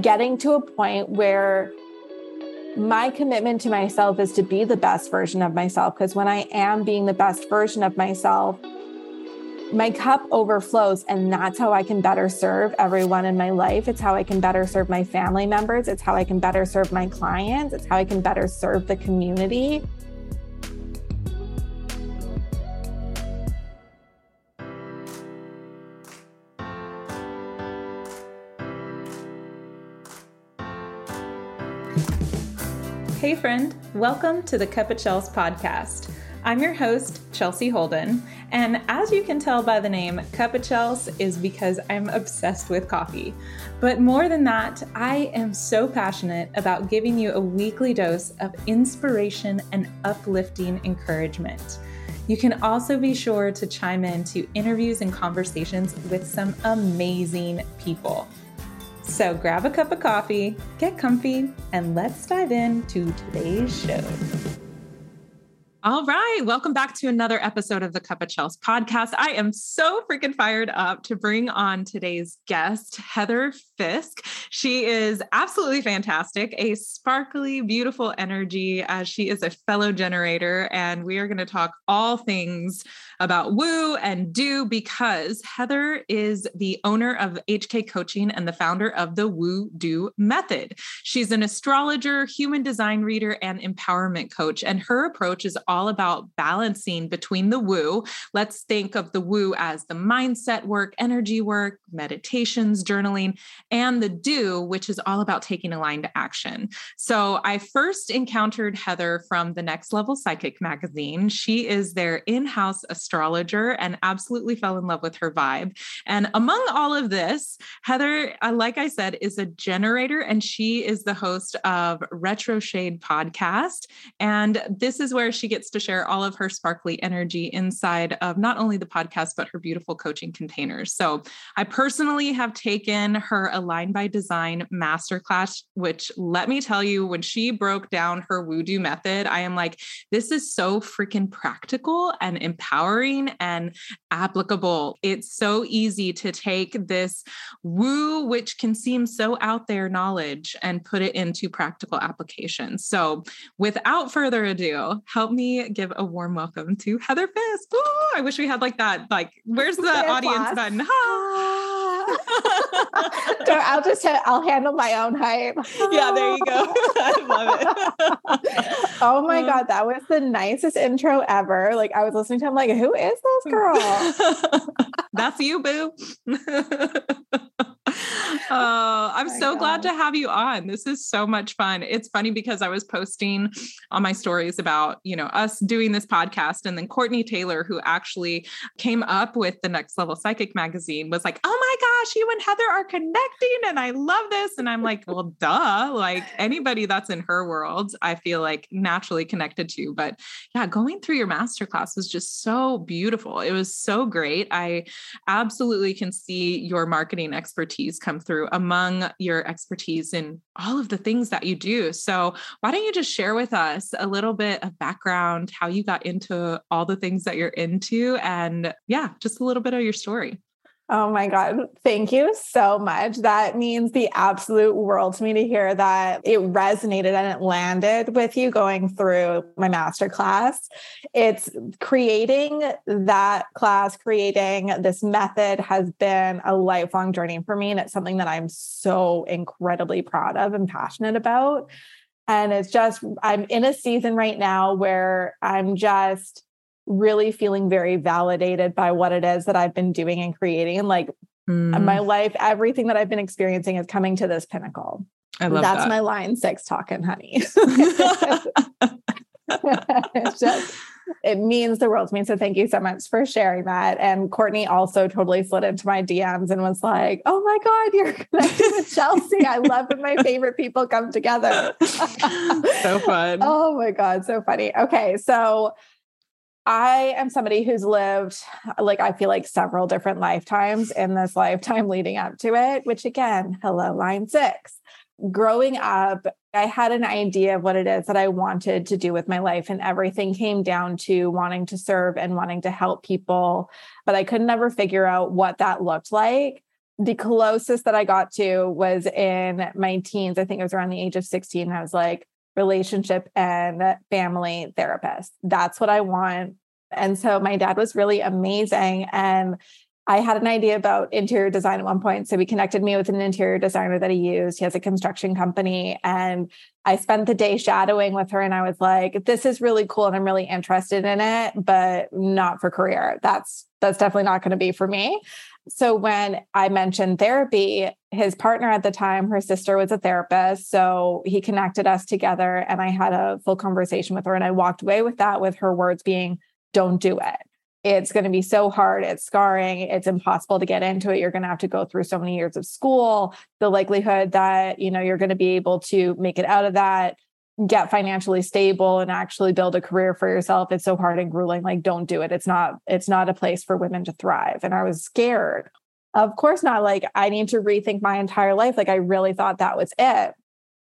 getting to a point where my commitment to myself is to be the best version of myself. Because when I am being the best version of myself, my cup overflows and that's how I can better serve everyone in my life. It's how I can better serve my family members. It's how I can better serve my clients. It's how I can better serve the community. Hey, friend, welcome to the Cup of Chels podcast. I'm your host, Chelsea Holden, and as you can tell by the name, Cup of Chels is because I'm obsessed with coffee. But more than that, I am so passionate about giving you a weekly dose of inspiration and uplifting encouragement. You can also be sure to chime in to interviews and conversations with some amazing people. So grab a cup of coffee, get comfy, and let's dive into today's show. All right. Welcome back to another episode of the Cup of Chels podcast. I am so freaking fired up to bring on today's guest, Heather Fisk. She is absolutely fantastic, a sparkly, beautiful energy as she is a fellow generator. And we are going to talk all things about woo and do because Heather is the owner of HK Coaching and the founder of the WooDo Method. She's an astrologer, human design reader, and empowerment coach. And her approach is all about balancing between the woo. Let's think of the woo as the mindset work, energy work, meditations, journaling, and the do, which is all about taking aligned action. So I first encountered Heather from the Next Level Psychic magazine. She is their in house astrologer and absolutely fell in love with her vibe. And among all of this, Heather, uh, like I said, is a generator and she is the host of Retroshade podcast. And this is where she gets to share all of her sparkly energy inside of not only the podcast, but her beautiful coaching containers. So I personally have taken her Align by Design masterclass, which let me tell you, when she broke down her Do method, I am like, this is so freaking practical and empowering empowering and applicable. It's so easy to take this woo, which can seem so out there knowledge, and put it into practical application. So, without further ado, help me give a warm welcome to Heather Fisk. Ooh, I wish we had like that. Like, where's the audience button? I'll just I'll handle my own hype. yeah, there you go. I love it. oh my uh, god, that was the nicest intro ever. Like I was listening to him like, who is this girl? That's you, boo. Oh, I'm oh so God. glad to have you on. This is so much fun. It's funny because I was posting on my stories about, you know, us doing this podcast and then Courtney Taylor who actually came up with the Next Level Psychic magazine was like, "Oh my gosh, you and Heather are connecting and I love this." And I'm like, "Well, duh. Like anybody that's in her world, I feel like naturally connected to." But yeah, going through your masterclass was just so beautiful. It was so great. I absolutely can see your marketing expertise come through among your expertise in all of the things that you do. So, why don't you just share with us a little bit of background, how you got into all the things that you're into, and yeah, just a little bit of your story. Oh my God. Thank you so much. That means the absolute world to me to hear that it resonated and it landed with you going through my master class. It's creating that class, creating this method has been a lifelong journey for me. And it's something that I'm so incredibly proud of and passionate about. And it's just, I'm in a season right now where I'm just, really feeling very validated by what it is that I've been doing and creating. And like mm. my life, everything that I've been experiencing is coming to this pinnacle. I love That's that. my line six talking, honey. it's just, it means the world to me. So thank you so much for sharing that. And Courtney also totally slid into my DMs and was like, oh my God, you're connected with Chelsea. I love when my favorite people come together. so fun. Oh my God, so funny. Okay. So I am somebody who's lived, like, I feel like several different lifetimes in this lifetime leading up to it, which again, hello, line six. Growing up, I had an idea of what it is that I wanted to do with my life, and everything came down to wanting to serve and wanting to help people. But I could never figure out what that looked like. the closest that I got to was in my teens. I think it was around the age of 16. I was like, relationship and family therapist. That's what I want. And so my dad was really amazing. And I had an idea about interior design at one point. So he connected me with an interior designer that he used. He has a construction company. And I spent the day shadowing with her. And I was like, this is really cool. And I'm really interested in it, but not for career. That's that's definitely not going to be for me. So when I mentioned therapy, his partner at the time, her sister was a therapist. So he connected us together and I had a full conversation with her. And I walked away with that with her words being, don't do it it's going to be so hard it's scarring it's impossible to get into it you're going to have to go through so many years of school the likelihood that you know you're going to be able to make it out of that get financially stable and actually build a career for yourself it's so hard and grueling like don't do it it's not it's not a place for women to thrive and i was scared of course not like i need to rethink my entire life like i really thought that was it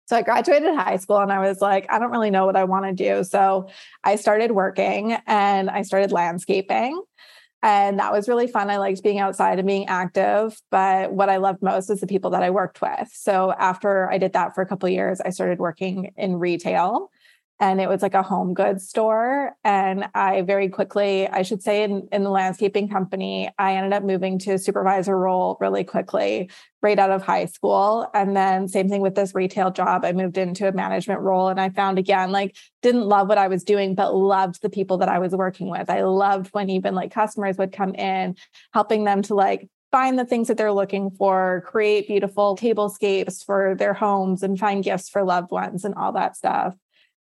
so I graduated high school and I was like, I don't really know what I want to do. So I started working and I started landscaping. And that was really fun. I liked being outside and being active. But what I loved most was the people that I worked with. So after I did that for a couple years, I started working in retail and it was like a home goods store. And I very quickly, I should say, in, in the landscaping company, I ended up moving to a supervisor role really quickly, right out of high school. And then same thing with this retail job. I moved into a management role and I found again, like, didn't love what I was doing, but loved the people that I was working with. I loved when even like customers would come in, helping them to like find the things that they're looking for, create beautiful tablescapes for their homes and find gifts for loved ones and all that stuff.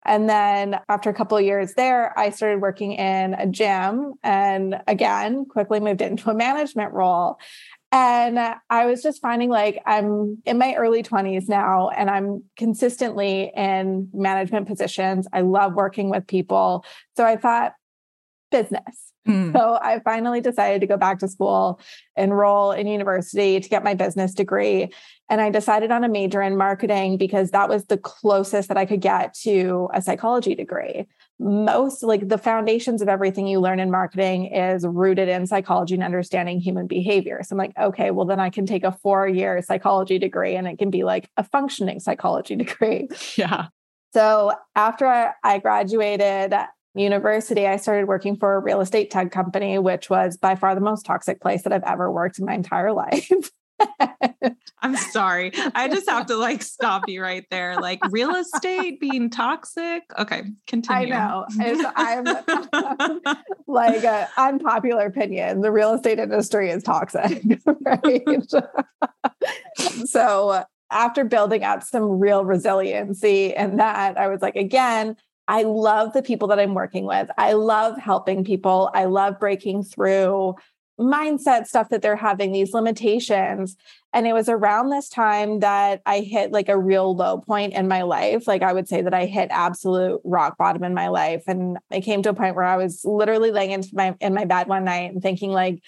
And then after a couple of years there, I started working in a gym and again, quickly moved into a management role. And I was just finding like I'm in my early 20s now and I'm consistently in management positions. I love working with people. So I thought, business. Mm. So I finally decided to go back to school, enroll in university to get my business degree. And I decided on a major in marketing because that was the closest that I could get to a psychology degree. Most like the foundations of everything you learn in marketing is rooted in psychology and understanding human behavior. So I'm like, okay, well, then I can take a four year psychology degree and it can be like a functioning psychology degree. Yeah. So after I graduated, university, I started working for a real estate tech company, which was by far the most toxic place that I've ever worked in my entire life. I'm sorry. I just have to like stop you right there. Like real estate being toxic. Okay, continue. I know. It's, I'm like an unpopular opinion. The real estate industry is toxic, right? so after building up some real resiliency and that, I was like, again, I love the people that I'm working with. I love helping people. I love breaking through mindset stuff that they're having, these limitations. And it was around this time that I hit like a real low point in my life. Like I would say that I hit absolute rock bottom in my life. And it came to a point where I was literally laying into my in my bed one night and thinking like,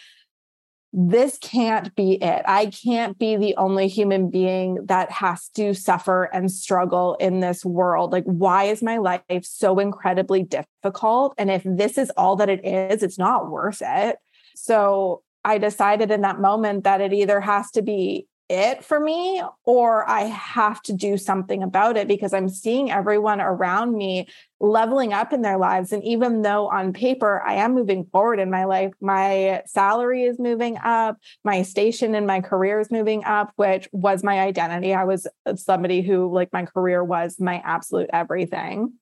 this can't be it. I can't be the only human being that has to suffer and struggle in this world. Like, why is my life so incredibly difficult? And if this is all that it is, it's not worth it. So I decided in that moment that it either has to be it for me or I have to do something about it because I'm seeing everyone around me leveling up in their lives. And even though on paper I am moving forward in my life, my salary is moving up, my station in my career is moving up, which was my identity. I was uh, somebody who, like, my career was my absolute everything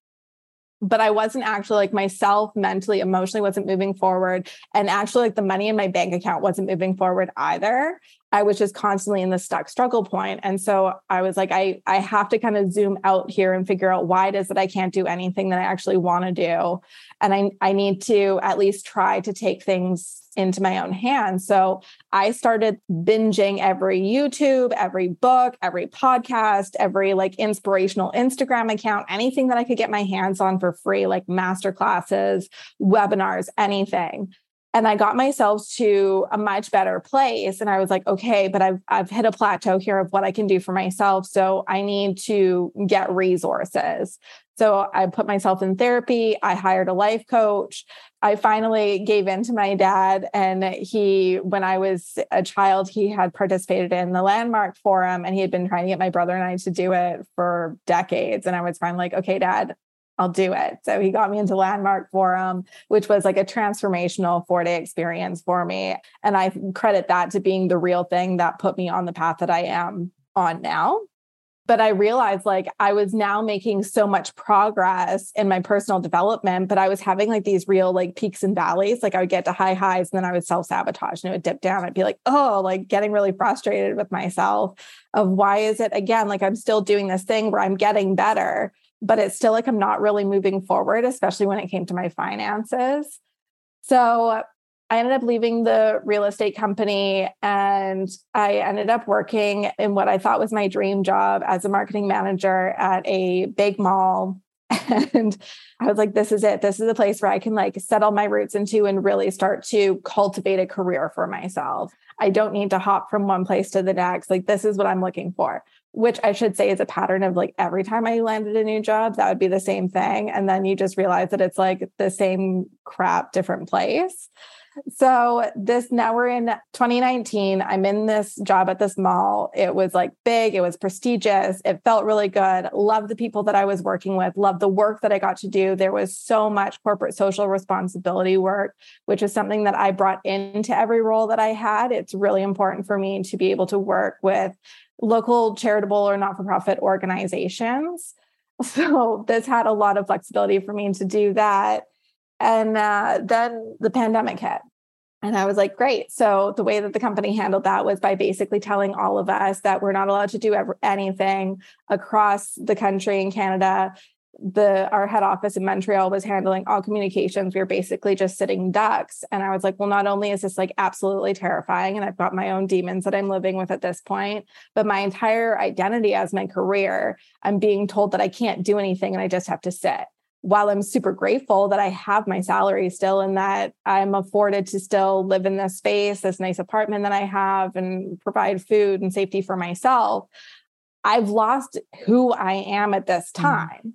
but I wasn't actually like myself mentally, emotionally wasn't moving forward. And actually, like the money in my bank account wasn't moving forward either. I was just constantly in the stuck struggle point. And so I was like, I, I have to kind of zoom out here and figure out why it is that I can't do anything that I actually want to do. And I, I need to at least try to take things into my own hands. So I started binging every YouTube, every book, every podcast, every like inspirational Instagram account, anything that I could get my hands on for free, like master classes, webinars, anything and I got myself to a much better place. And I was like, okay, but I've I've hit a plateau here of what I can do for myself. So I need to get resources. So I put myself in therapy. I hired a life coach. I finally gave in to my dad. And he, when I was a child, he had participated in the Landmark Forum and he had been trying to get my brother and I to do it for decades. And I was finally like, okay, dad, I'll do it. So he got me into Landmark Forum, which was like a transformational four day experience for me. And I credit that to being the real thing that put me on the path that I am on now. But I realized like I was now making so much progress in my personal development, but I was having like these real like peaks and valleys. Like I would get to high highs and then I would self sabotage and it would dip down. I'd be like, oh, like getting really frustrated with myself of why is it again like I'm still doing this thing where I'm getting better, but it's still like I'm not really moving forward, especially when it came to my finances. So I ended up leaving the real estate company and I ended up working in what I thought was my dream job as a marketing manager at a big mall. And I was like, this is it. This is the place where I can like settle my roots into and really start to cultivate a career for myself. I don't need to hop from one place to the next. Like, this is what I'm looking for, which I should say is a pattern of like every time I landed a new job, that would be the same thing. And then you just realize that it's like the same crap, different place. So this now we're in 2019. I'm in this job at this mall. It was like big, it was prestigious, it felt really good. Love the people that I was working with, love the work that I got to do. There was so much corporate social responsibility work, which is something that I brought into every role that I had. It's really important for me to be able to work with local charitable or not-for-profit organizations. So this had a lot of flexibility for me to do that and uh, then the pandemic hit. And I was like, great. So the way that the company handled that was by basically telling all of us that we're not allowed to do ever, anything across the country in Canada. The our head office in Montreal was handling all communications. We were basically just sitting ducks. And I was like, well, not only is this like absolutely terrifying, and I've got my own demons that I'm living with at this point, but my entire identity as my career, I'm being told that I can't do anything and I just have to sit while I'm super grateful that I have my salary still and that I'm afforded to still live in this space, this nice apartment that I have, and provide food and safety for myself, I've lost who I am at this mm. time. Mm.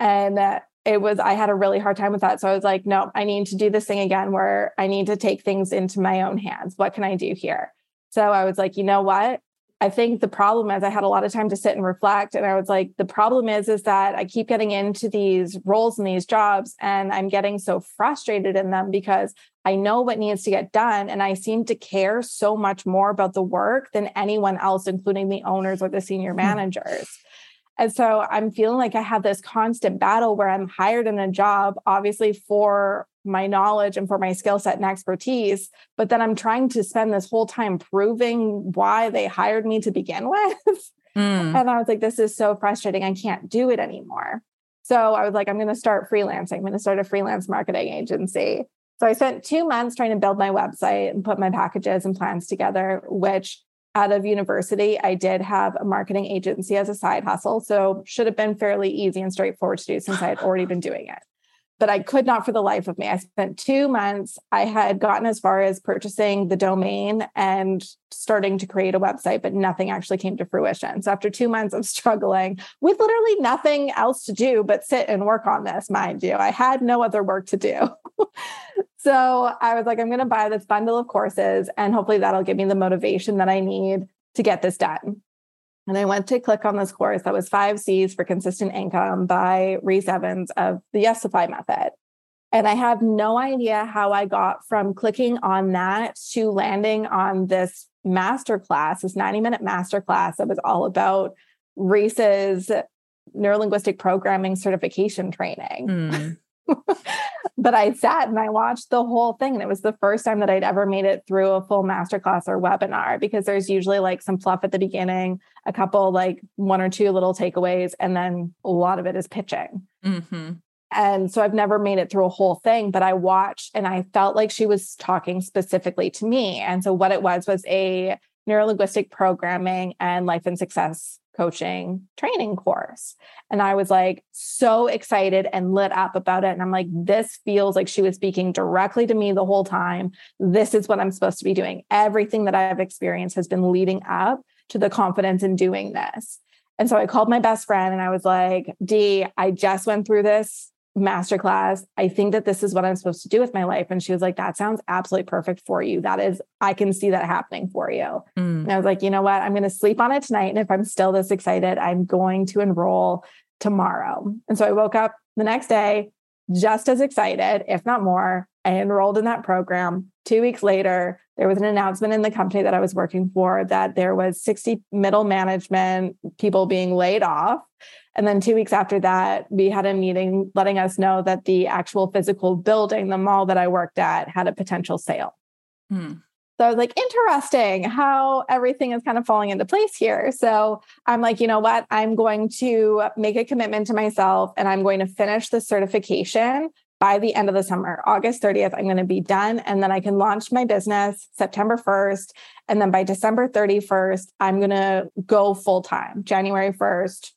And uh, it was, I had a really hard time with that. So I was like, no, I need to do this thing again where I need to take things into my own hands. What can I do here? So I was like, you know what? I think the problem is I had a lot of time to sit and reflect. And I was like, the problem is, is that I keep getting into these roles and these jobs and I'm getting so frustrated in them because I know what needs to get done. And I seem to care so much more about the work than anyone else, including the owners or the senior hmm. managers. And so I'm feeling like I have this constant battle where I'm hired in a job, obviously for my knowledge and for my skill set and expertise. But then I'm trying to spend this whole time proving why they hired me to begin with. Mm. And I was like, this is so frustrating. I can't do it anymore. So I was like, I'm going to start freelancing. I'm going to start a freelance marketing agency. So I spent two months trying to build my website and put my packages and plans together, which out of university, I did have a marketing agency as a side hustle. So should have been fairly easy and straightforward to do since I had already been doing it but I could not for the life of me. I spent two months. I had gotten as far as purchasing the domain and starting to create a website, but nothing actually came to fruition. So after two months of struggling with literally nothing else to do but sit and work on this, mind you, I had no other work to do. so I was like, I'm going to buy this bundle of courses and hopefully that'll give me the motivation that I need to get this done. And I went to click on this course that was five C's for consistent income by Reese Evans of the Yesify method. And I have no idea how I got from clicking on that to landing on this masterclass, this 90 minute masterclass that was all about Reese's neurolinguistic programming certification training. Mm. but I sat and I watched the whole thing. And it was the first time that I'd ever made it through a full masterclass or webinar because there's usually like some fluff at the beginning, a couple, like one or two little takeaways, and then a lot of it is pitching. Mm-hmm. And so I've never made it through a whole thing, but I watched and I felt like she was talking specifically to me. And so what it was was a neurolinguistic programming and life and success coaching training course. And I was like so excited and lit up about it. And I'm like, this feels like she was speaking directly to me the whole time. This is what I'm supposed to be doing. Everything that I've experienced has been leading up to the confidence in doing this. And so I called my best friend and I was like, D, I just went through this masterclass. I think that this is what I'm supposed to do with my life. And she was like, That sounds absolutely perfect for you. That is, I can see that happening for you. Mm. And I was like, You know what? I'm going to sleep on it tonight. And if I'm still this excited, I'm going to enroll tomorrow. And so I woke up the next day just as excited, if not more. I enrolled in that program. Two weeks later, there was an announcement in the company that I was working for that there was 60 middle management people being laid off. And then two weeks after that, we had a meeting letting us know that the actual physical building, the mall that I worked at, had a potential sale. Hmm. So I was like, interesting how everything is kind of falling into place here. So I'm like, you know what? I'm going to make a commitment to myself and I'm going to finish the certification by the end of the summer, August 30th, I'm going to be done. And then I can launch my business September 1st. And then by December 31st, I'm going to go full time. January 1st,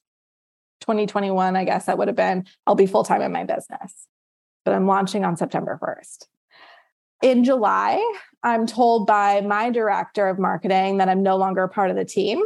2021, I guess that would have been, I'll be full time in my business. But I'm launching on September 1st. In July, I'm told by my director of marketing that I'm no longer part of the team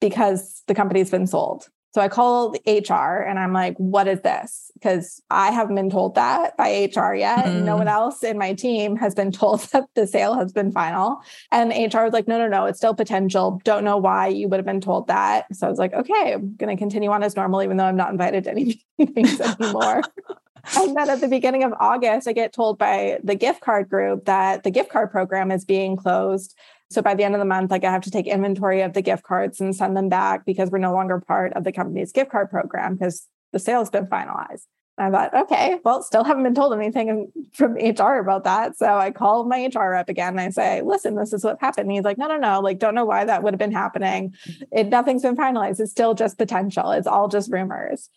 because the company's been sold. So I called HR and I'm like, what is this? Because I haven't been told that by HR yet. Mm. No one mm. else in my team has been told that the sale has been final. And HR was like, no, no, no, it's still potential. Don't know why you would have been told that. So I was like, okay, I'm going to continue on as normal, even though I'm not invited to any meetings anymore. and then at the beginning of August, I get told by the gift card group that the gift card program is being closed. So by the end of the month, like I have to take inventory of the gift cards and send them back because we're no longer part of the company's gift card program because the sale has been finalized. And I thought, okay, well, still haven't been told anything from HR about that. So I called my HR rep again and I say, listen, this is what happened. And he's like, no, no, no, like, don't know why that would have been happening. It nothing's been finalized. It's still just potential. It's all just rumors.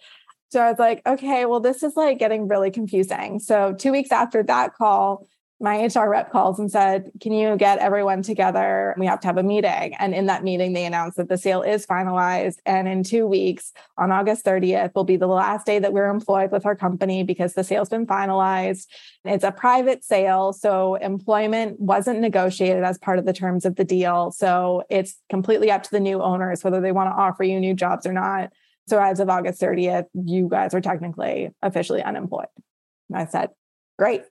So I was like, okay, well, this is like getting really confusing. So two weeks after that call, my HR rep calls and said, Can you get everyone together? We have to have a meeting. And in that meeting, they announced that the sale is finalized. And in two weeks, on August 30th, will be the last day that we're employed with our company because the sale's been finalized. It's a private sale. So employment wasn't negotiated as part of the terms of the deal. So it's completely up to the new owners whether they want to offer you new jobs or not. So as of August 30th, you guys are technically officially unemployed. And I said, Great.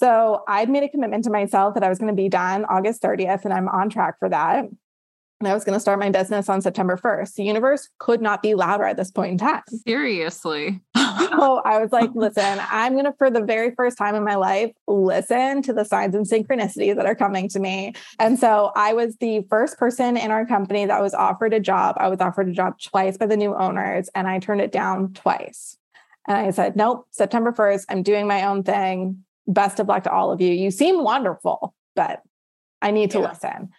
So I'd made a commitment to myself that I was going to be done August 30th, and I'm on track for that. And I was going to start my business on September 1st. The universe could not be louder at this point in time. Seriously. so I was like, listen, I'm going to, for the very first time in my life, listen to the signs and synchronicities that are coming to me. And so I was the first person in our company that was offered a job. I was offered a job twice by the new owners, and I turned it down twice. And I said, nope, September 1st, I'm doing my own thing best of luck to all of you. You seem wonderful, but I need to yeah. listen.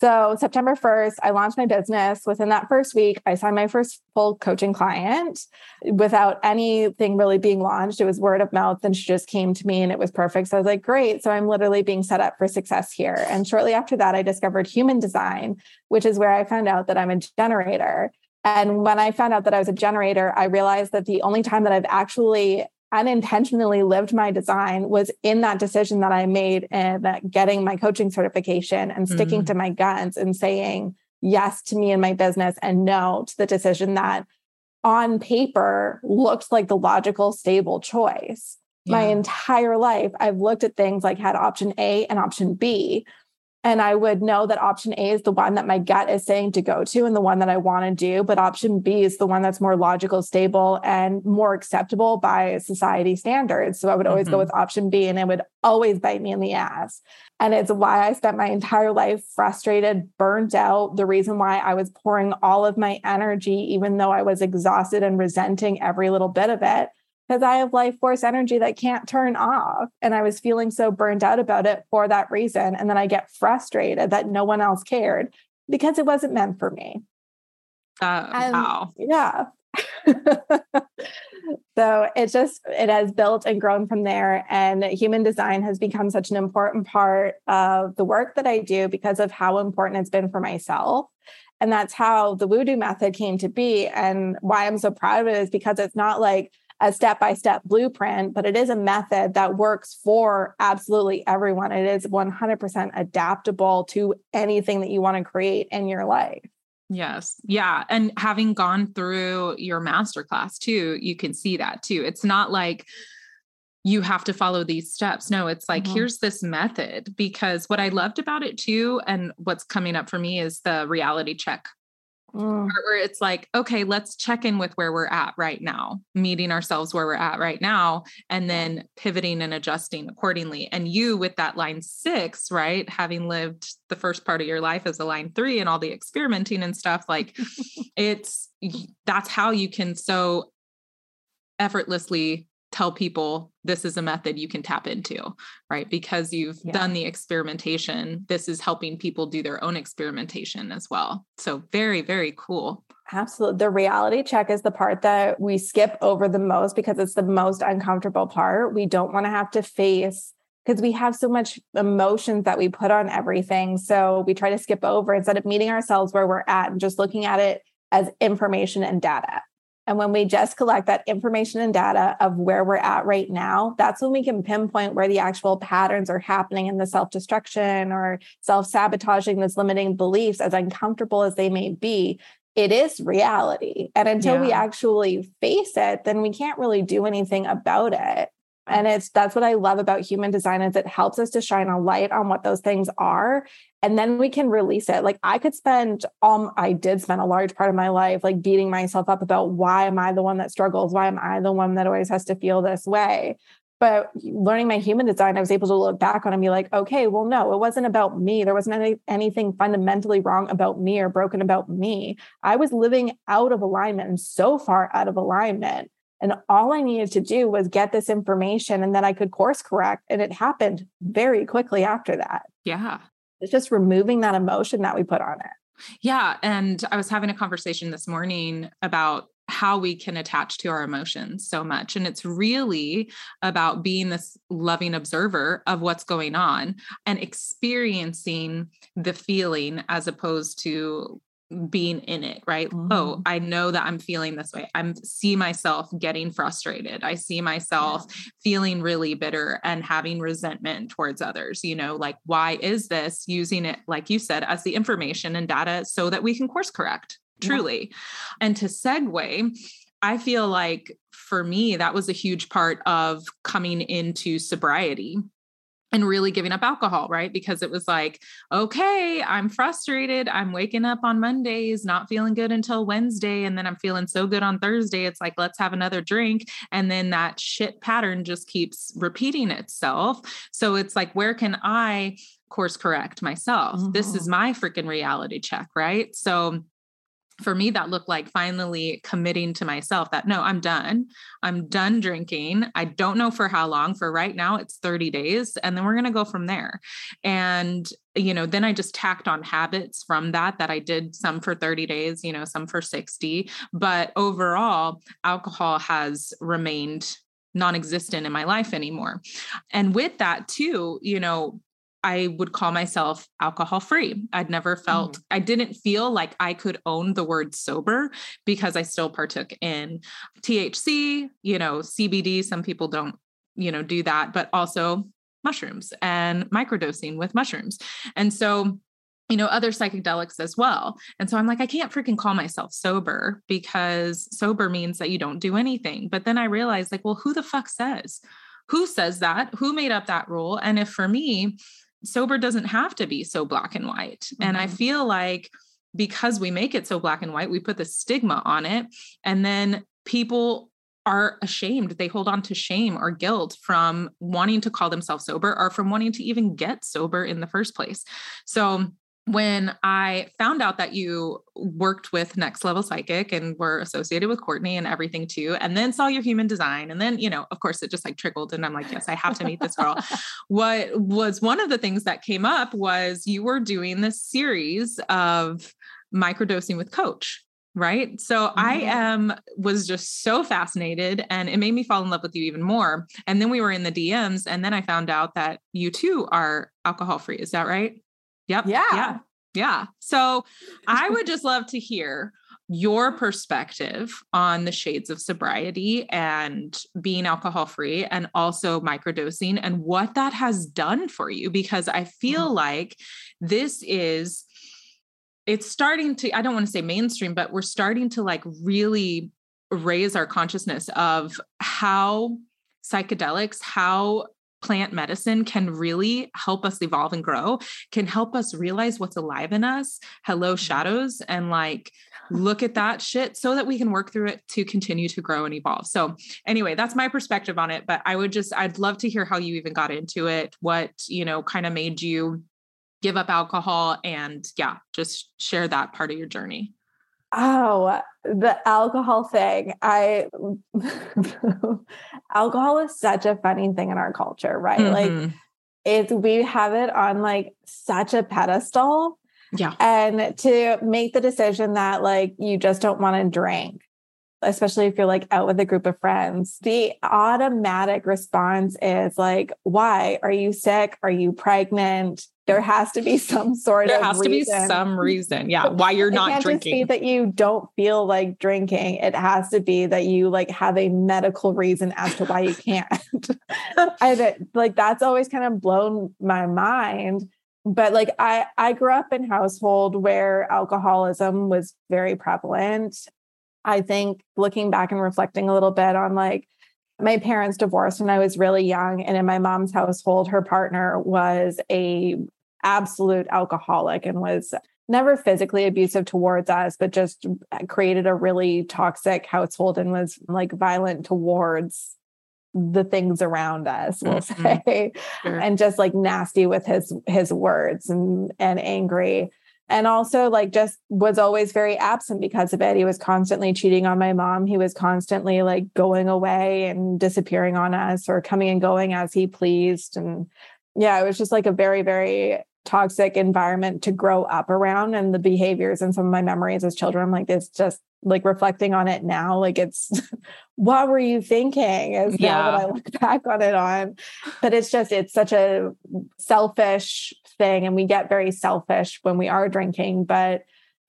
So, September 1st, I launched my business. Within that first week, I signed my first full coaching client without anything really being launched. It was word of mouth, and she just came to me and it was perfect. So, I was like, great. So, I'm literally being set up for success here. And shortly after that, I discovered human design, which is where I found out that I'm a generator. And when I found out that I was a generator, I realized that the only time that I've actually unintentionally lived my design was in that decision that I made and that getting my coaching certification and sticking mm. to my guns and saying yes to me and my business and no to the decision that on paper looked like the logical, stable choice. Yeah. My entire life, I've looked at things like had option A and option B, and I would know that option A is the one that my gut is saying to go to and the one that I want to do. But option B is the one that's more logical, stable, and more acceptable by society standards. So I would always mm-hmm. go with option B and it would always bite me in the ass. And it's why I spent my entire life frustrated, burnt out. The reason why I was pouring all of my energy, even though I was exhausted and resenting every little bit of it because I have life force energy that can't turn off. And I was feeling so burned out about it for that reason. And then I get frustrated that no one else cared because it wasn't meant for me. Uh, and, wow. Yeah. so it just it has built and grown from there and human design has become such an important part of the work that i do because of how important it's been for myself and that's how the WooDo method came to be and why i'm so proud of it is because it's not like a step by step blueprint, but it is a method that works for absolutely everyone. It is 100% adaptable to anything that you want to create in your life. Yes. Yeah. And having gone through your masterclass too, you can see that too. It's not like, you have to follow these steps. No, it's like, mm-hmm. here's this method. Because what I loved about it too, and what's coming up for me is the reality check Mm. where it's like, okay, let's check in with where we're at right now, meeting ourselves where we're at right now, and then pivoting and adjusting accordingly. And you, with that line six, right, having lived the first part of your life as a line three and all the experimenting and stuff, like it's that's how you can so effortlessly tell people this is a method you can tap into, right? Because you've yeah. done the experimentation. This is helping people do their own experimentation as well. So, very, very cool. Absolutely. The reality check is the part that we skip over the most because it's the most uncomfortable part. We don't want to have to face because we have so much emotions that we put on everything. So we try to skip over instead of meeting ourselves where we're at and just looking at it as information and data. And when we just collect that information and data of where we're at right now, that's when we can pinpoint where the actual patterns are happening in the self destruction or self sabotaging, those limiting beliefs, as uncomfortable as they may be. It is reality. And until yeah. we actually face it, then we can't really do anything about it and it's that's what i love about human design is it helps us to shine a light on what those things are and then we can release it. Like i could spend um i did spend a large part of my life like beating myself up about why am i the one that struggles? Why am i the one that always has to feel this way? But learning my human design i was able to look back on and be like okay well no it wasn't about me. There wasn't any, anything fundamentally wrong about me or broken about me. I was living out of alignment and so far out of alignment and all I needed to do was get this information and then I could course correct. And it happened very quickly after that. Yeah. It's just removing that emotion that we put on it. Yeah. And I was having a conversation this morning about how we can attach to our emotions so much. And it's really about being this loving observer of what's going on and experiencing the feeling as opposed to being in it right oh, mm-hmm. oh i know that i'm feeling this way i'm see myself getting frustrated i see myself yeah. feeling really bitter and having resentment towards others you know like why is this using it like you said as the information and data so that we can course correct truly yeah. and to segue i feel like for me that was a huge part of coming into sobriety and really giving up alcohol, right? Because it was like, okay, I'm frustrated. I'm waking up on Mondays, not feeling good until Wednesday. And then I'm feeling so good on Thursday. It's like, let's have another drink. And then that shit pattern just keeps repeating itself. So it's like, where can I course correct myself? Mm-hmm. This is mm-hmm. my freaking reality check, right? So for me that looked like finally committing to myself that no i'm done. I'm done drinking. I don't know for how long. For right now it's 30 days and then we're going to go from there. And you know then i just tacked on habits from that that i did some for 30 days you know some for 60 but overall alcohol has remained non-existent in my life anymore. And with that too you know I would call myself alcohol free. I'd never felt, mm. I didn't feel like I could own the word sober because I still partook in THC, you know, CBD. Some people don't, you know, do that, but also mushrooms and microdosing with mushrooms. And so, you know, other psychedelics as well. And so I'm like, I can't freaking call myself sober because sober means that you don't do anything. But then I realized, like, well, who the fuck says? Who says that? Who made up that rule? And if for me, sober doesn't have to be so black and white. Mm-hmm. And I mm-hmm. feel like because we make it so black and white, we put the stigma on it. And then people are ashamed. They hold on to shame or guilt from wanting to call themselves sober or from wanting to even get sober in the first place. So when I found out that you worked with Next Level Psychic and were associated with Courtney and everything too, and then saw your human design, and then, you know, of course, it just like trickled. And I'm like, yes, I have to meet this girl. what was one of the things that came up was you were doing this series of microdosing with Coach right so mm-hmm. i am was just so fascinated and it made me fall in love with you even more and then we were in the dms and then i found out that you too are alcohol free is that right Yep. Yeah. Yeah. Yeah. So I would just love to hear your perspective on the shades of sobriety and being alcohol free and also microdosing and what that has done for you because I feel mm-hmm. like this is it's starting to, I don't want to say mainstream, but we're starting to like really raise our consciousness of how psychedelics, how plant medicine can really help us evolve and grow, can help us realize what's alive in us. Hello, mm-hmm. shadows, and like look at that shit so that we can work through it to continue to grow and evolve. So, anyway, that's my perspective on it. But I would just, I'd love to hear how you even got into it, what, you know, kind of made you give up alcohol, and yeah, just share that part of your journey. Oh, the alcohol thing. I alcohol is such a funny thing in our culture, right? Mm-hmm. Like it's we have it on like such a pedestal. Yeah. And to make the decision that like you just don't want to drink, especially if you're like out with a group of friends, the automatic response is like, why? Are you sick? Are you pregnant? there has to be some sort there of there has reason. to be some reason yeah why you're not can't drinking just be that you don't feel like drinking it has to be that you like have a medical reason as to why you can't I like that's always kind of blown my mind but like I I grew up in household where alcoholism was very prevalent I think looking back and reflecting a little bit on like my parents divorced when I was really young. And in my mom's household, her partner was a absolute alcoholic and was never physically abusive towards us, but just created a really toxic household and was like violent towards the things around us, we'll mm-hmm. say, sure. and just like nasty with his his words and and angry. And also like just was always very absent because of it. He was constantly cheating on my mom. He was constantly like going away and disappearing on us or coming and going as he pleased. And yeah, it was just like a very, very toxic environment to grow up around and the behaviors and some of my memories as children like it's just like reflecting on it now like it's what were you thinking as yeah. now that i look back on it on but it's just it's such a selfish thing and we get very selfish when we are drinking but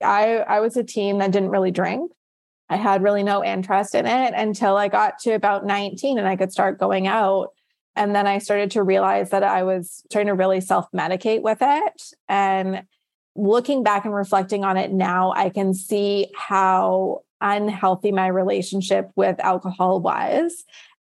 i i was a teen that didn't really drink i had really no interest in it until i got to about 19 and i could start going out and then I started to realize that I was trying to really self medicate with it. And looking back and reflecting on it now, I can see how unhealthy my relationship with alcohol was.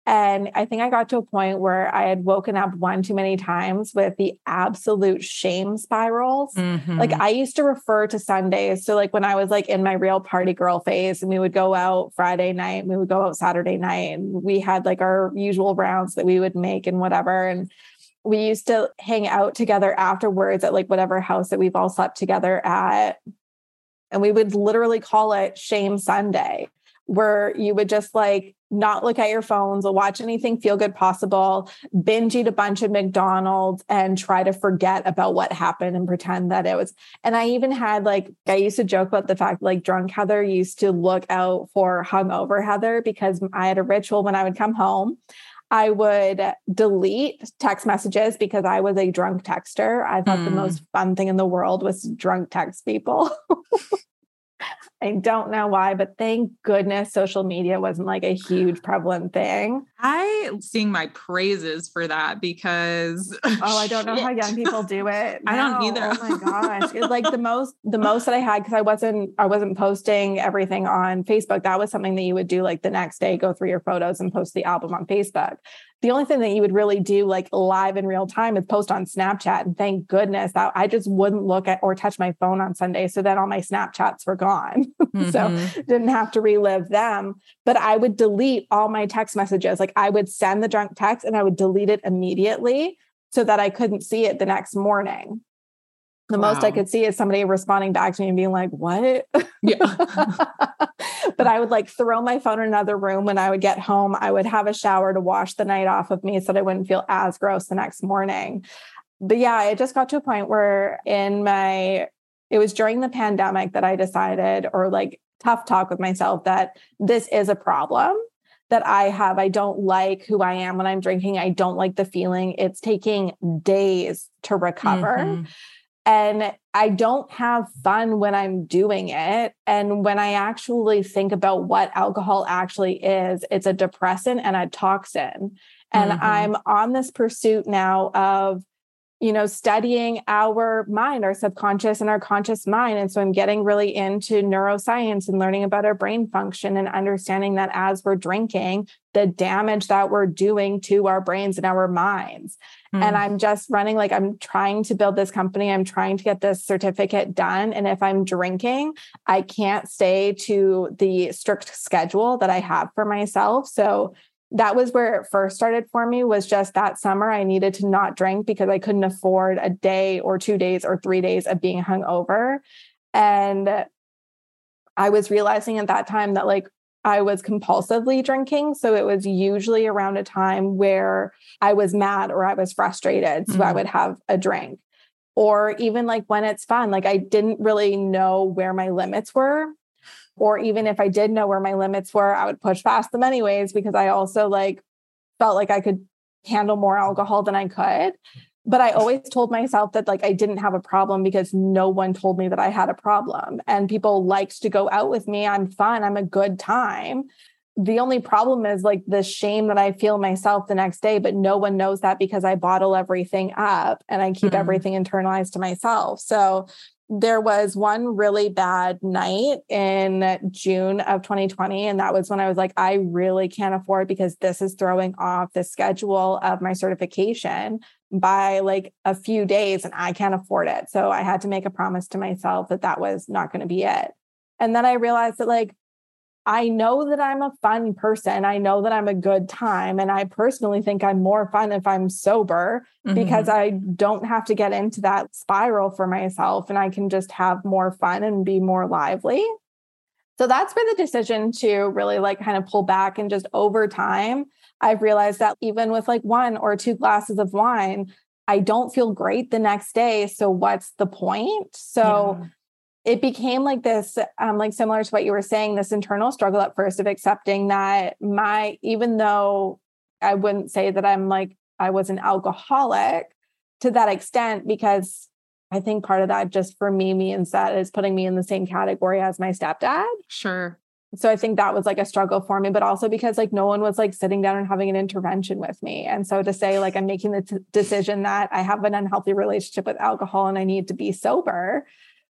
And I think I got to a point where I had woken up one too many times with the absolute shame spirals. Mm-hmm. Like I used to refer to Sundays. So, like when I was like in my real party girl phase, and we would go out Friday night, we would go out Saturday night, and we had like our usual rounds that we would make and whatever. And we used to hang out together afterwards at like whatever house that we've all slept together at. And we would literally call it Shame Sunday where you would just like not look at your phones or watch anything feel good possible, binge eat a bunch of McDonald's and try to forget about what happened and pretend that it was. And I even had like, I used to joke about the fact like drunk Heather used to look out for hungover Heather because I had a ritual when I would come home. I would delete text messages because I was a drunk texter. I thought mm. the most fun thing in the world was drunk text people. I don't know why, but thank goodness social media wasn't like a huge prevalent thing. I sing my praises for that because oh, I don't know how young people do it. I don't either. Oh my gosh. It's like the most the most that I had because I wasn't I wasn't posting everything on Facebook. That was something that you would do like the next day, go through your photos and post the album on Facebook the only thing that you would really do like live in real time is post on Snapchat. And thank goodness that I just wouldn't look at or touch my phone on Sunday. So then all my Snapchats were gone. Mm-hmm. so didn't have to relive them. But I would delete all my text messages. Like I would send the drunk text and I would delete it immediately so that I couldn't see it the next morning. The wow. most I could see is somebody responding back to me and being like, What? Yeah. but I would like throw my phone in another room when I would get home. I would have a shower to wash the night off of me so that I wouldn't feel as gross the next morning. But yeah, it just got to a point where in my, it was during the pandemic that I decided, or like tough talk with myself, that this is a problem that I have. I don't like who I am when I'm drinking. I don't like the feeling. It's taking days to recover. Mm-hmm and I don't have fun when I'm doing it. And when I actually think about what alcohol actually is, it's a depressant and a toxin. And mm-hmm. I'm on this pursuit now of, you know, studying our mind, our subconscious and our conscious mind. And so I'm getting really into neuroscience and learning about our brain function and understanding that as we're drinking, the damage that we're doing to our brains and our minds. Mm. And I'm just running like I'm trying to build this company. I'm trying to get this certificate done. And if I'm drinking, I can't stay to the strict schedule that I have for myself. So that was where it first started for me was just that summer i needed to not drink because i couldn't afford a day or two days or three days of being hungover. And i was realizing at that time that like i was compulsively drinking. So it was usually around a time where i was mad or i was frustrated so mm-hmm. i would have a drink. Or even like when it's fun like i didn't really know where my limits were or even if I did know where my limits were, I would push past them anyways because I also like felt like I could handle more alcohol than I could. But I always told myself that like I didn't have a problem because no one told me that I had a problem. And people liked to go out with me. I'm fun. I'm a good time. The only problem is like the shame that I feel myself the next day, but no one knows that because I bottle everything up and I keep mm-hmm. everything internalized to myself. So there was one really bad night in June of 2020. And that was when I was like, I really can't afford because this is throwing off the schedule of my certification by like a few days and I can't afford it. So I had to make a promise to myself that that was not going to be it. And then I realized that like I know that I'm a fun person. I know that I'm a good time. And I personally think I'm more fun if I'm sober mm-hmm. because I don't have to get into that spiral for myself and I can just have more fun and be more lively. So that's been the decision to really like kind of pull back and just over time, I've realized that even with like one or two glasses of wine, I don't feel great the next day. So what's the point? So yeah it became like this um, like similar to what you were saying this internal struggle at first of accepting that my even though i wouldn't say that i'm like i was an alcoholic to that extent because i think part of that just for me means that is putting me in the same category as my stepdad. Sure. So i think that was like a struggle for me but also because like no one was like sitting down and having an intervention with me. And so to say like i'm making the t- decision that i have an unhealthy relationship with alcohol and i need to be sober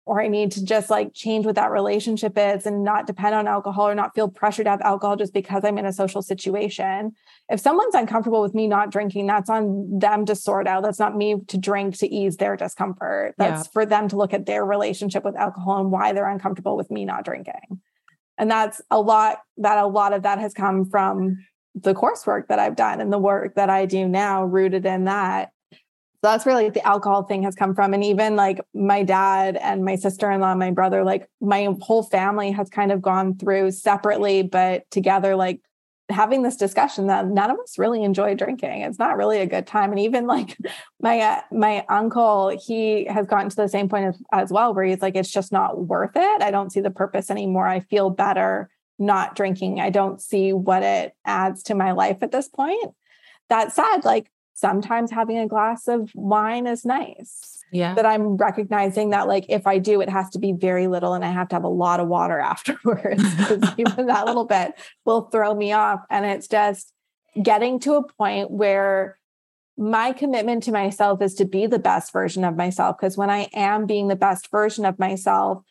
or I need to just like change what that relationship is and not depend on alcohol or not feel pressured to have alcohol just because I'm in a social situation. If someone's uncomfortable with me not drinking, that's on them to sort out. That's not me to drink to ease their discomfort. That's yeah. for them to look at their relationship with alcohol and why they're uncomfortable with me not drinking. And that's a lot that a lot of that has come from the coursework that I've done and the work that I do now rooted in that so that's where like the alcohol thing has come from. And even like my dad and my sister-in-law, my brother, like my whole family has kind of gone through separately, but together, like having this discussion that none of us really enjoy drinking. It's not really a good time. And even like my uh, my uncle, he has gotten to the same point as, as well, where he's like, it's just not worth it. I don't see the purpose anymore. I feel better not drinking. I don't see what it adds to my life at this point. That said, like sometimes having a glass of wine is nice. Yeah. That I'm recognizing that, like, if I do, it has to be very little and I have to have a lot of water afterwards because even that little bit will throw me off. And it's just getting to a point where my commitment to myself is to be the best version of myself. Because when I am being the best version of myself,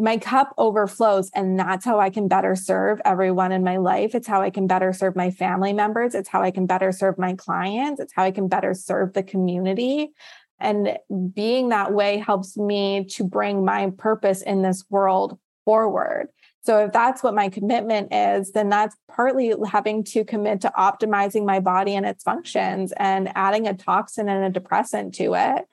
my cup overflows and that's how I can better serve everyone in my life. It's how I can better serve my family members. It's how I can better serve my clients. It's how I can better serve the community. And being that way helps me to bring my purpose in this world forward. So if that's what my commitment is, then that's partly having to commit to optimizing my body and its functions and adding a toxin and a depressant to it.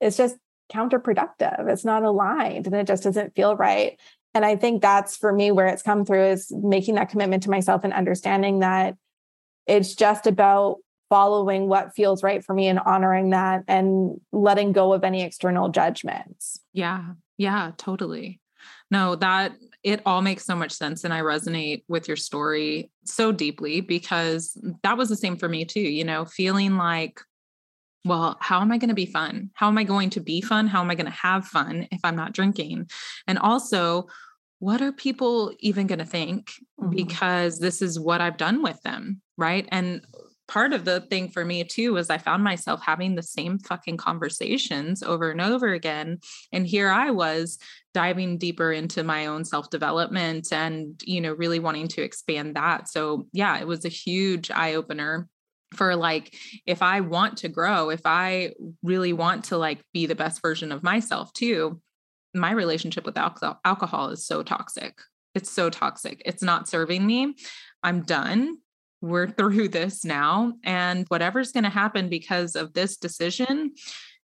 It's just counterproductive. It's not aligned and it just doesn't feel right. And I think that's for me where it's come through is making that commitment to myself and understanding that it's just about following what feels right for me and honoring that and letting go of any external judgments. Yeah. Yeah, totally. No, that it all makes so much sense. And I resonate with your story so deeply because that was the same for me too. You know, feeling like well, how am I going to be fun? How am I going to be fun? How am I going to have fun if I'm not drinking? And also, what are people even going to think? Mm-hmm. Because this is what I've done with them. Right. And part of the thing for me too was I found myself having the same fucking conversations over and over again. And here I was diving deeper into my own self development and, you know, really wanting to expand that. So, yeah, it was a huge eye opener for like if i want to grow if i really want to like be the best version of myself too my relationship with alcohol alcohol is so toxic. It's so toxic. It's not serving me. I'm done. We're through this now. And whatever's going to happen because of this decision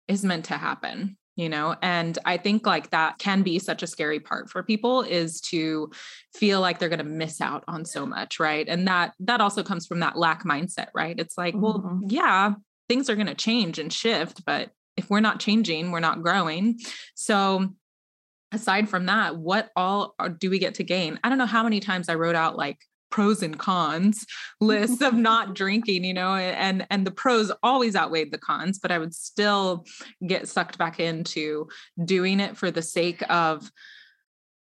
is meant to happen you know and i think like that can be such a scary part for people is to feel like they're going to miss out on so much right? And that that also comes from that lack mindset right? It's like mm-hmm. well yeah things are going to change and shift but if we're not changing we're not growing. So aside from that what all do we get to gain? I don't know how many times i wrote out like pros and cons lists of not drinking you know and and the pros always outweighed the cons but i would still get sucked back into doing it for the sake of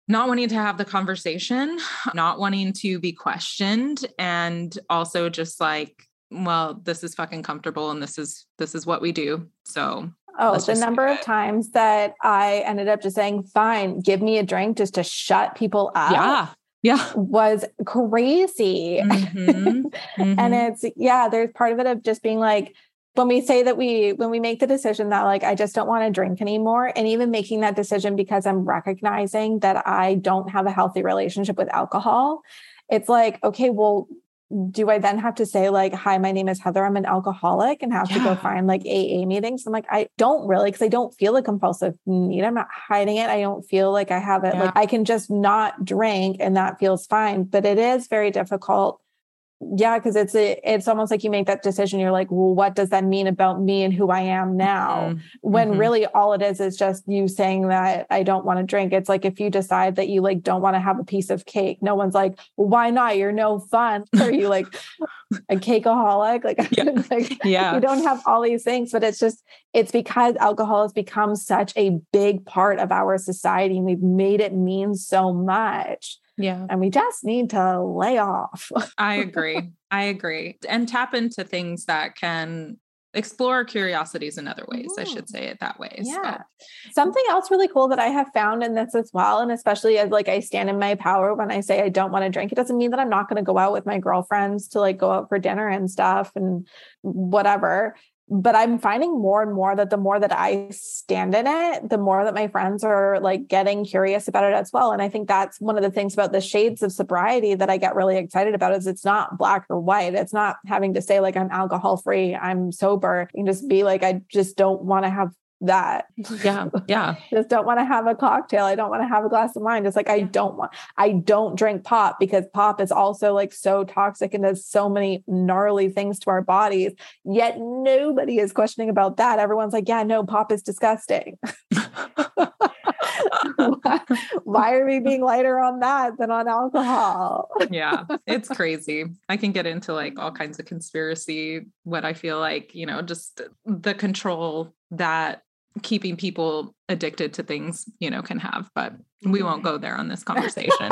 not wanting to have the conversation not wanting to be questioned and also just like well this is fucking comfortable and this is this is what we do. So Oh, the number of times that I ended up just saying, fine, give me a drink just to shut people up. Yeah yeah was crazy mm-hmm. Mm-hmm. and it's yeah there's part of it of just being like when we say that we when we make the decision that like i just don't want to drink anymore and even making that decision because i'm recognizing that i don't have a healthy relationship with alcohol it's like okay well do I then have to say like, hi, my name is Heather. I'm an alcoholic and have yeah. to go find like AA meetings? I'm like, I don't really, because I don't feel a compulsive need. I'm not hiding it. I don't feel like I have it. Yeah. Like I can just not drink and that feels fine. But it is very difficult yeah because it's a, it's almost like you make that decision you're like well what does that mean about me and who i am now mm-hmm. when mm-hmm. really all it is is just you saying that i don't want to drink it's like if you decide that you like don't want to have a piece of cake no one's like well, why not you're no fun are you like a cakeaholic like, yeah. like yeah you don't have all these things but it's just it's because alcohol has become such a big part of our society and we've made it mean so much yeah. And we just need to lay off. I agree. I agree. And tap into things that can explore curiosities in other ways. I mm-hmm. should say it that way. Yeah. So. Something else really cool that I have found in this as well, and especially as like I stand in my power when I say I don't want to drink, it doesn't mean that I'm not going to go out with my girlfriends to like go out for dinner and stuff and whatever but I'm finding more and more that the more that I stand in it, the more that my friends are like getting curious about it as well. And I think that's one of the things about the shades of sobriety that I get really excited about is it's not black or white. It's not having to say like I'm alcohol free, I'm sober. Can just be like, I just don't want to have that. Yeah. Yeah. just don't want to have a cocktail. I don't want to have a glass of wine. Just like I don't want, I don't drink pop because pop is also like so toxic and does so many gnarly things to our bodies. Yet nobody is questioning about that. Everyone's like, yeah, no, pop is disgusting. why, are we being lighter on that than on alcohol? yeah, it's crazy. I can get into like all kinds of conspiracy, what I feel like, you know, just the control that keeping people addicted to things, you know, can have, but we won't go there on this conversation.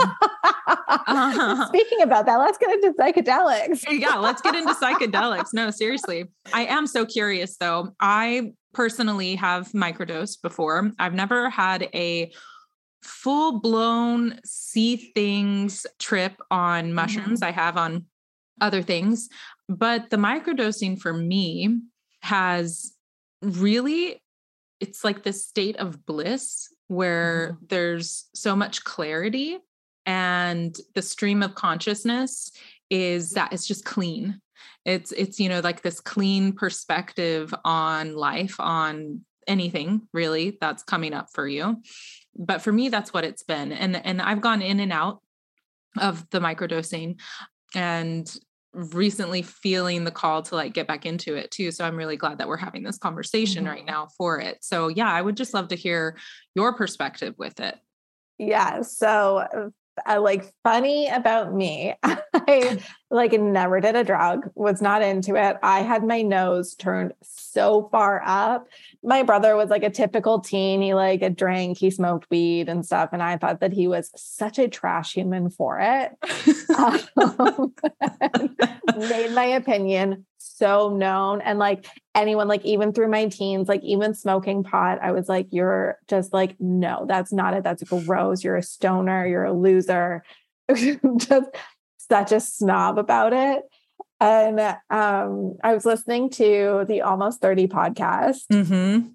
uh, Speaking about that, let's get into psychedelics. yeah, let's get into psychedelics. No, seriously. I am so curious though. I personally have microdosed before. I've never had a full blown see things trip on mushrooms. Mm-hmm. I have on other things, but the microdosing for me has really it's like this state of bliss where mm-hmm. there's so much clarity and the stream of consciousness is that it's just clean. It's it's you know like this clean perspective on life on anything really that's coming up for you. But for me that's what it's been. And and i've gone in and out of the microdosing and recently feeling the call to like get back into it too. So I'm really glad that we're having this conversation mm-hmm. right now for it. So yeah, I would just love to hear your perspective with it. Yeah. So uh, like funny about me. I like never did a drug, was not into it. I had my nose turned so far up. My brother was like a typical teen. He like a drink, he smoked weed and stuff. And I thought that he was such a trash human for it. um, made my opinion so known. And like anyone, like even through my teens, like even smoking pot, I was like, you're just like, no, that's not it. That's gross. You're a stoner. You're a loser. just such a snob about it. And um, I was listening to the Almost 30 podcast. Mm-hmm.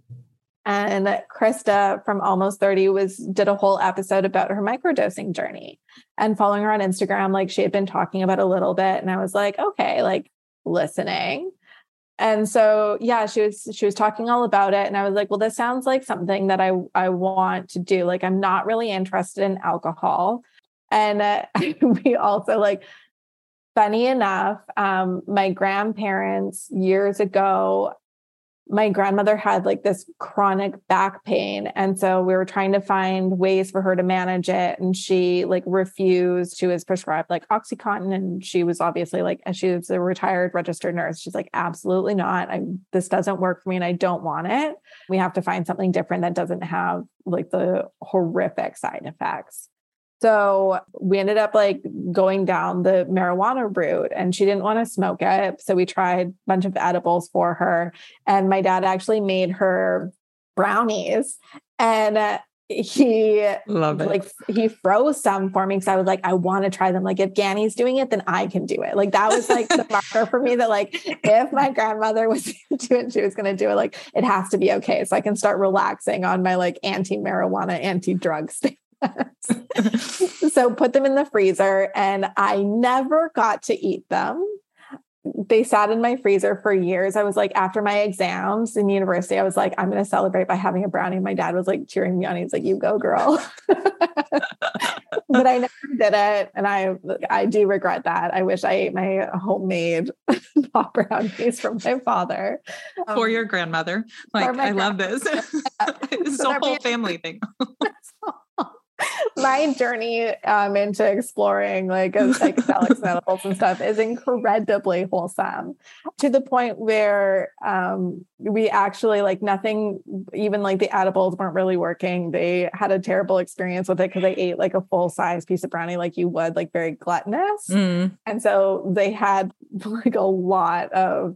And Krista from Almost 30 was did a whole episode about her microdosing journey. And following her on Instagram, like she had been talking about a little bit. And I was like, okay, like listening. And so yeah, she was she was talking all about it. And I was like, well, this sounds like something that I I want to do. Like I'm not really interested in alcohol. And uh, we also like funny enough, um, my grandparents years ago, my grandmother had like this chronic back pain. And so we were trying to find ways for her to manage it. And she like refused. She was prescribed like Oxycontin. And she was obviously like, as she was a retired registered nurse, she's like, absolutely not. I this doesn't work for me and I don't want it. We have to find something different that doesn't have like the horrific side effects. So we ended up like going down the marijuana route and she didn't want to smoke it. So we tried a bunch of edibles for her. And my dad actually made her brownies. And uh, he love it. Like he froze some for me because I was like, I want to try them. Like if Ganny's doing it, then I can do it. Like that was like the marker for me that like if my grandmother was doing it, she was going to do it. Like it has to be okay, so I can start relaxing on my like anti marijuana, anti drug state. so put them in the freezer and I never got to eat them. They sat in my freezer for years. I was like, after my exams in university, I was like, I'm going to celebrate by having a brownie. My dad was like cheering me on. He's like, you go, girl. but I never did it. And I, I do regret that. I wish I ate my homemade pop brownies from my father. For um, your grandmother. Like, I love this. it's a whole family thing my journey um, into exploring like psychedelics and edibles and stuff is incredibly wholesome to the point where um, we actually like nothing even like the edibles weren't really working they had a terrible experience with it because they ate like a full size piece of brownie like you would like very gluttonous mm. and so they had like a lot of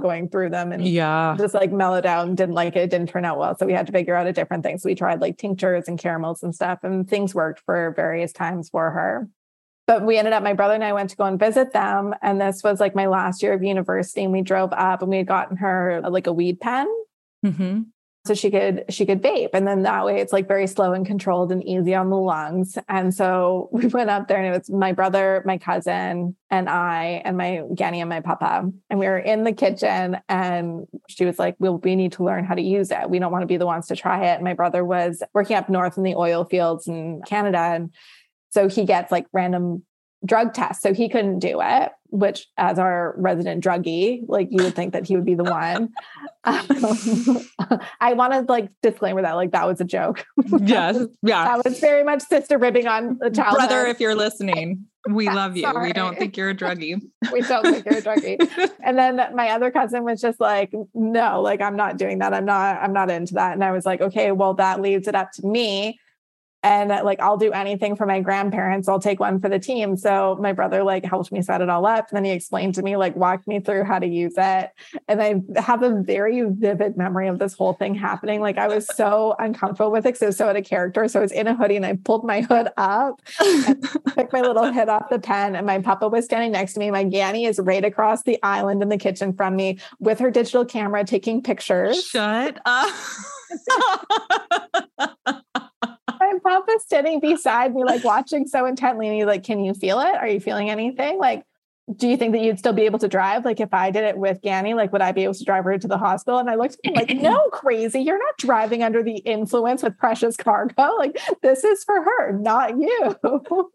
going through them and yeah. just like mellowed out and didn't like it. it didn't turn out well. So we had to figure out a different thing. So we tried like tinctures and caramels and stuff and things worked for various times for her. But we ended up my brother and i went to go and visit them and this was like my last year of university and we drove up and we had gotten her like a weed pen. Mm-hmm so she could she could vape. And then that way it's like very slow and controlled and easy on the lungs. And so we went up there and it was my brother my cousin and i and my ganny and my papa. And we were in the kitchen and she was like well we need to learn how to use it. We don't want to be the ones to try it. And my brother was working up north in the oil fields in canada. And so he gets like random drug tests. So he couldn't do it which as our resident druggie, like you would think that he would be the one. Um, I want to like disclaimer that like that was a joke. yes. Yeah. That was very much sister ribbing on the child. Brother, if you're listening, we yeah, love you. Sorry. We don't think you're a druggie. we don't think you're a druggie. and then my other cousin was just like, no, like I'm not doing that. I'm not, I'm not into that. And I was like, okay, well, that leaves it up to me and uh, like I'll do anything for my grandparents. I'll take one for the team. So my brother like helped me set it all up. And then he explained to me, like walked me through how to use it. And I have a very vivid memory of this whole thing happening. Like I was so uncomfortable with it because it was so out of character. So I was in a hoodie and I pulled my hood up and took my little head off the pen. And my papa was standing next to me. My Ganny is right across the island in the kitchen from me with her digital camera taking pictures. Shut up. papa's sitting beside me, like watching so intently. And he's like, Can you feel it? Are you feeling anything? Like, do you think that you'd still be able to drive? Like, if I did it with Ganny, like, would I be able to drive her to the hospital? And I looked at him like, No, crazy. You're not driving under the influence with precious cargo. Like, this is for her, not you.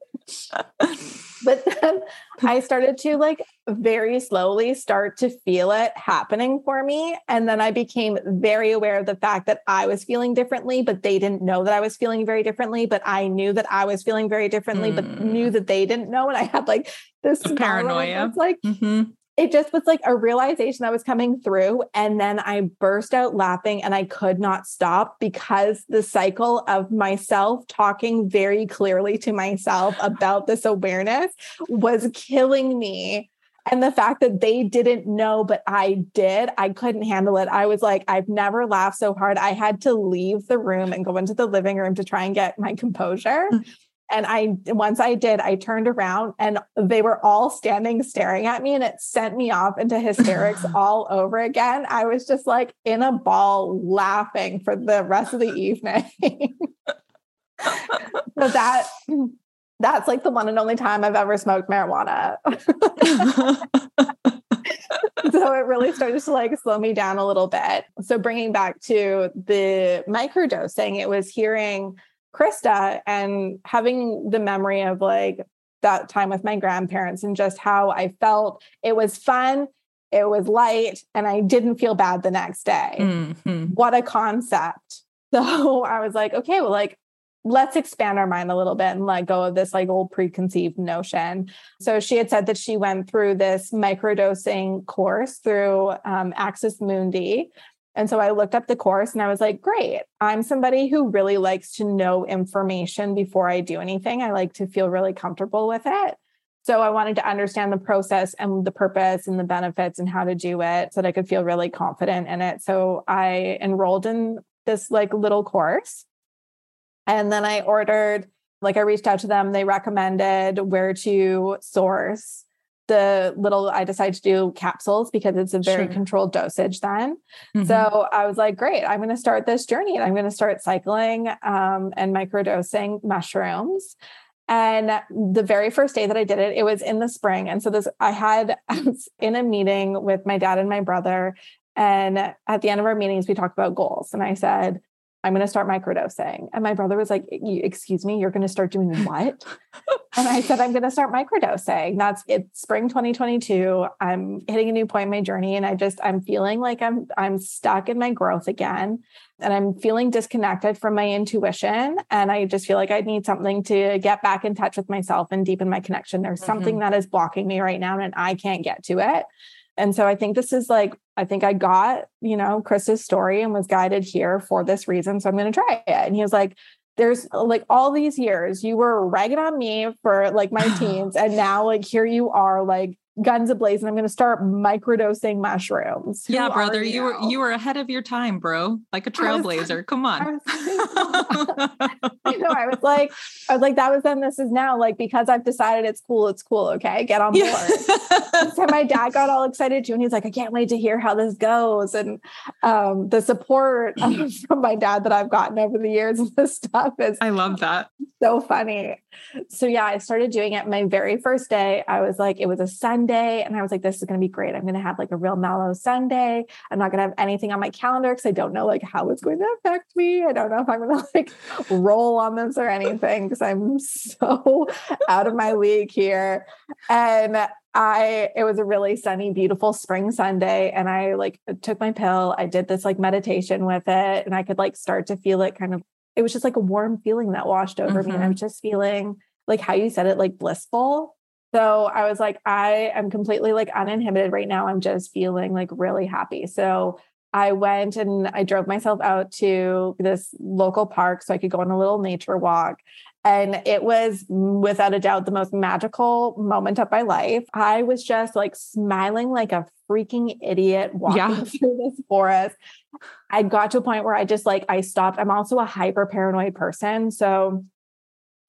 but then I started to like very slowly start to feel it happening for me. And then I became very aware of the fact that I was feeling differently, but they didn't know that I was feeling very differently. But I knew that I was feeling very differently, mm. but knew that they didn't know. And I had like this paranoia. It's like, mm-hmm it just was like a realization that was coming through. And then I burst out laughing and I could not stop because the cycle of myself talking very clearly to myself about this awareness was killing me. And the fact that they didn't know, but I did, I couldn't handle it. I was like, I've never laughed so hard. I had to leave the room and go into the living room to try and get my composure. Mm. And I, once I did, I turned around and they were all standing staring at me and it sent me off into hysterics all over again. I was just like in a ball laughing for the rest of the evening. so that, that's like the one and only time I've ever smoked marijuana. so it really started to like slow me down a little bit. So bringing back to the microdosing, it was hearing Krista and having the memory of like that time with my grandparents and just how I felt. It was fun, it was light, and I didn't feel bad the next day. Mm-hmm. What a concept. So I was like, okay, well, like, let's expand our mind a little bit and let go of this like old preconceived notion. So she had said that she went through this microdosing course through um, Axis Mundi, and so I looked up the course and I was like, great. I'm somebody who really likes to know information before I do anything. I like to feel really comfortable with it. So I wanted to understand the process and the purpose and the benefits and how to do it so that I could feel really confident in it. So I enrolled in this like little course. And then I ordered, like I reached out to them, they recommended where to source the little I decided to do capsules because it's a very sure. controlled dosage then. Mm-hmm. So I was like, great, I'm going to start this journey and I'm going to start cycling um, and microdosing mushrooms. And the very first day that I did it, it was in the spring. And so this I had I was in a meeting with my dad and my brother. And at the end of our meetings, we talked about goals. And I said, I'm going to start microdosing. And my brother was like, Excuse me, you're going to start doing what? and I said, I'm going to start microdosing. That's it's spring 2022. I'm hitting a new point in my journey. And I just, I'm feeling like I'm, I'm stuck in my growth again. And I'm feeling disconnected from my intuition. And I just feel like I need something to get back in touch with myself and deepen my connection. There's mm-hmm. something that is blocking me right now and I can't get to it. And so I think this is like, I think I got, you know, Krista's story and was guided here for this reason. So I'm going to try it. And he was like, there's like all these years you were ragging on me for like my teens. And now, like, here you are, like, guns ablaze and I'm going to start microdosing mushrooms. Who yeah, brother, you, you were you were ahead of your time, bro. Like a trailblazer. Was, Come on. I know. I was like, I was like, that was then. This is now. Like because I've decided it's cool. It's cool. Okay, get on board. Yeah. so my dad got all excited too, and he's like, I can't wait to hear how this goes. And um, the support from my dad that I've gotten over the years and this stuff is. I love that. So funny. So yeah, I started doing it my very first day. I was like, it was a Sunday, and I was like, this is going to be great. I'm going to have like a real mellow Sunday. I'm not going to have anything on my calendar because I don't know like how it's going to affect me. I don't know if I'm going to like roll on this or anything because I'm so out of my league here. And I it was a really sunny, beautiful spring Sunday, and I like took my pill. I did this like meditation with it, and I could like start to feel it kind of it was just like a warm feeling that washed over mm-hmm. me. And I was just feeling like how you said it, like blissful. So I was like, I am completely like uninhibited right now. I'm just feeling like really happy. So I went and I drove myself out to this local park so I could go on a little nature walk. And it was without a doubt the most magical moment of my life. I was just like smiling like a freaking idiot walking yeah. through this forest. I got to a point where I just like, I stopped. I'm also a hyper paranoid person. So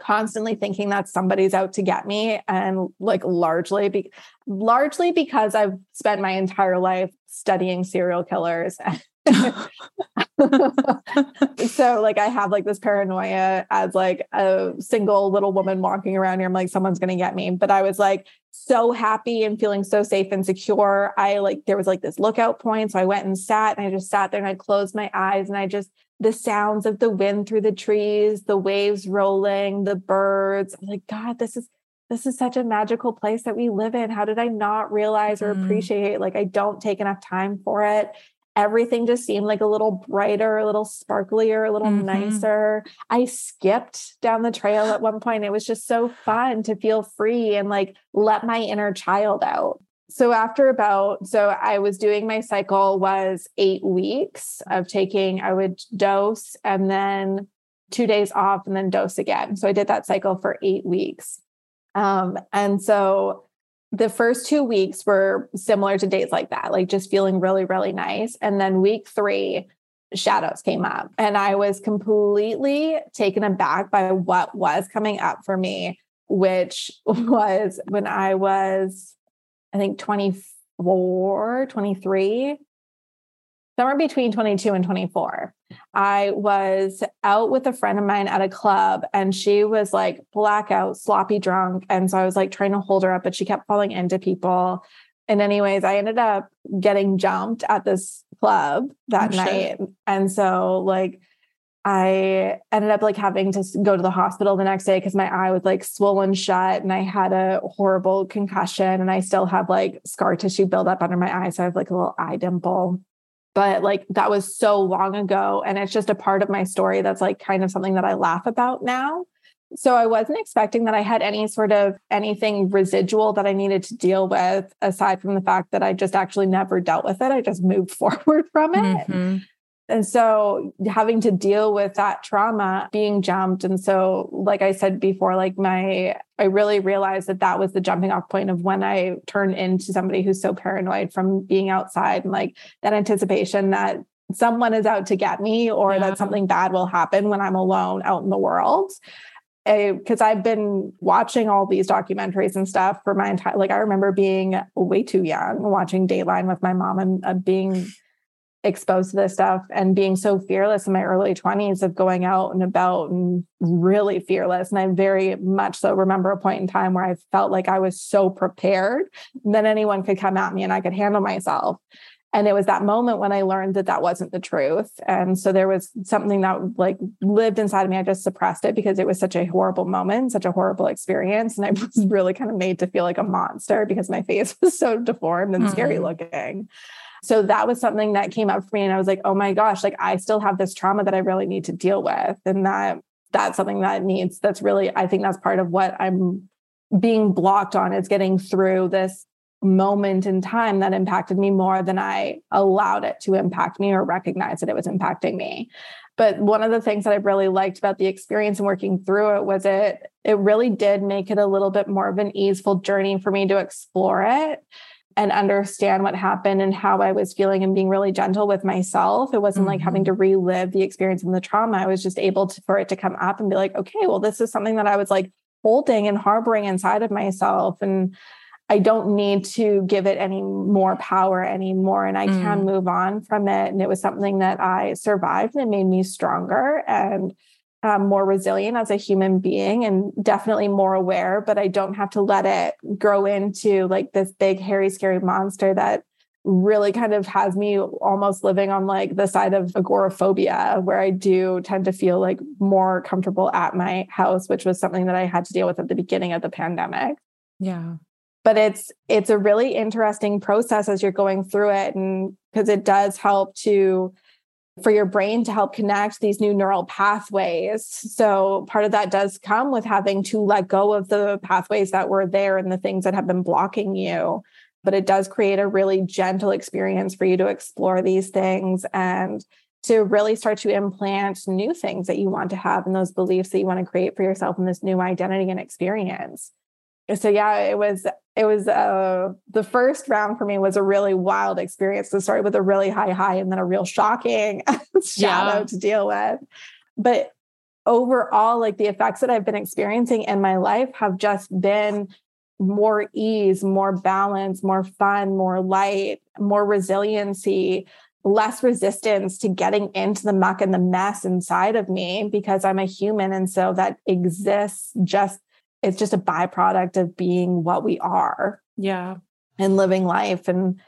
constantly thinking that somebody's out to get me and like largely be largely because I've spent my entire life studying serial killers so like I have like this paranoia as like a single little woman walking around here. I'm like, someone's gonna get me. But I was like so happy and feeling so safe and secure. I like there was like this lookout point. So I went and sat and I just sat there and I closed my eyes and I just the sounds of the wind through the trees, the waves rolling, the birds. I'm like, God, this is this is such a magical place that we live in. How did I not realize or mm. appreciate? Like, I don't take enough time for it everything just seemed like a little brighter, a little sparklier, a little mm-hmm. nicer. I skipped down the trail at one point. It was just so fun to feel free and like let my inner child out. So after about so I was doing my cycle was 8 weeks of taking I would dose and then 2 days off and then dose again. So I did that cycle for 8 weeks. Um and so the first two weeks were similar to days like that, like just feeling really, really nice. And then week three, shadows came up, and I was completely taken aback by what was coming up for me, which was when I was, I think, 24, 23 somewhere between 22 and 24. I was out with a friend of mine at a club and she was like blackout, sloppy drunk. And so I was like trying to hold her up, but she kept falling into people. And, anyways, I ended up getting jumped at this club that oh, night. Shit. And so, like, I ended up like having to go to the hospital the next day because my eye was like swollen shut and I had a horrible concussion and I still have like scar tissue build up under my eye. So I have like a little eye dimple but like that was so long ago and it's just a part of my story that's like kind of something that I laugh about now. So I wasn't expecting that I had any sort of anything residual that I needed to deal with aside from the fact that I just actually never dealt with it. I just moved forward from it. Mm-hmm. And so having to deal with that trauma, being jumped. And so, like I said before, like my, I really realized that that was the jumping off point of when I turned into somebody who's so paranoid from being outside and like that anticipation that someone is out to get me or yeah. that something bad will happen when I'm alone out in the world because I've been watching all these documentaries and stuff for my entire like I remember being way too young watching Dateline with my mom and uh, being exposed to this stuff and being so fearless in my early 20s of going out and about and really fearless. And I very much so remember a point in time where I felt like I was so prepared that anyone could come at me and I could handle myself. And it was that moment when I learned that that wasn't the truth. And so there was something that like lived inside of me. I just suppressed it because it was such a horrible moment, such a horrible experience. And I was really kind of made to feel like a monster because my face was so deformed and mm-hmm. scary looking. So that was something that came up for me. And I was like, oh my gosh, like I still have this trauma that I really need to deal with. And that that's something that needs, that's really, I think that's part of what I'm being blocked on is getting through this moment in time that impacted me more than I allowed it to impact me or recognize that it was impacting me. But one of the things that I really liked about the experience and working through it was it it really did make it a little bit more of an easeful journey for me to explore it and understand what happened and how I was feeling and being really gentle with myself. It wasn't mm-hmm. like having to mm-hmm. relive the experience and the trauma. I was just able to, for it to come up and be like, okay, well, this is something that I was like holding and harboring inside of myself. And I don't need to give it any more power anymore. And I mm. can move on from it. And it was something that I survived and it made me stronger. And um, more resilient as a human being and definitely more aware, but I don't have to let it grow into like this big, hairy, scary monster that really kind of has me almost living on like the side of agoraphobia, where I do tend to feel like more comfortable at my house, which was something that I had to deal with at the beginning of the pandemic. Yeah. But it's it's a really interesting process as you're going through it and because it does help to for your brain to help connect these new neural pathways. So, part of that does come with having to let go of the pathways that were there and the things that have been blocking you. But it does create a really gentle experience for you to explore these things and to really start to implant new things that you want to have and those beliefs that you want to create for yourself in this new identity and experience so yeah it was it was uh the first round for me was a really wild experience. To start with a really high high and then a real shocking shadow yeah. to deal with. But overall like the effects that i've been experiencing in my life have just been more ease more balance more fun more light more resiliency less resistance to getting into the muck and the mess inside of me because i'm a human. And so that exists just it's just a byproduct of being what we are. Yeah. And living life. And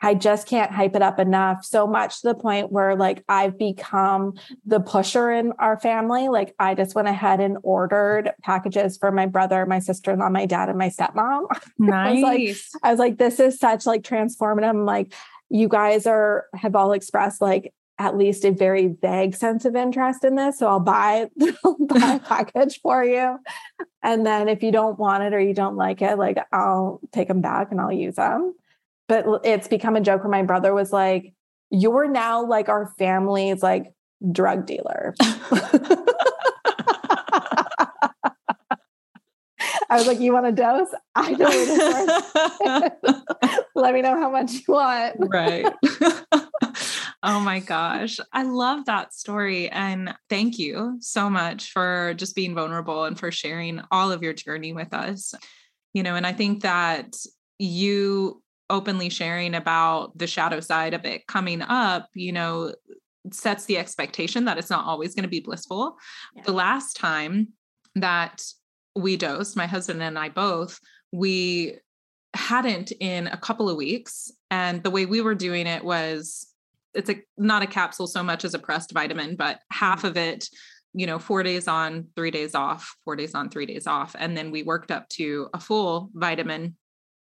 I just can't hype it up enough. So much to the point where like I've become the pusher in our family. Like I just went ahead and ordered packages for my brother, my sister-in-law, my dad, and my stepmom. Nice. I, was like, I was like, this is such like transformative. I'm like, you guys are have all expressed like at least a very vague sense of interest in this. So I'll buy, I'll buy a package for you. And then if you don't want it or you don't like it, like I'll take them back and I'll use them. But it's become a joke where my brother was like, You're now like our family's like drug dealer. I was like, you want a dose? I know where to Let me know how much you want. right. Oh my gosh. I love that story. And thank you so much for just being vulnerable and for sharing all of your journey with us. You know, and I think that you openly sharing about the shadow side of it coming up, you know, sets the expectation that it's not always going to be blissful. Yeah. The last time that we dosed, my husband and I both, we hadn't in a couple of weeks. And the way we were doing it was it's a not a capsule so much as a pressed vitamin, but half mm. of it, you know, four days on, three days off, four days on, three days off. And then we worked up to a full vitamin.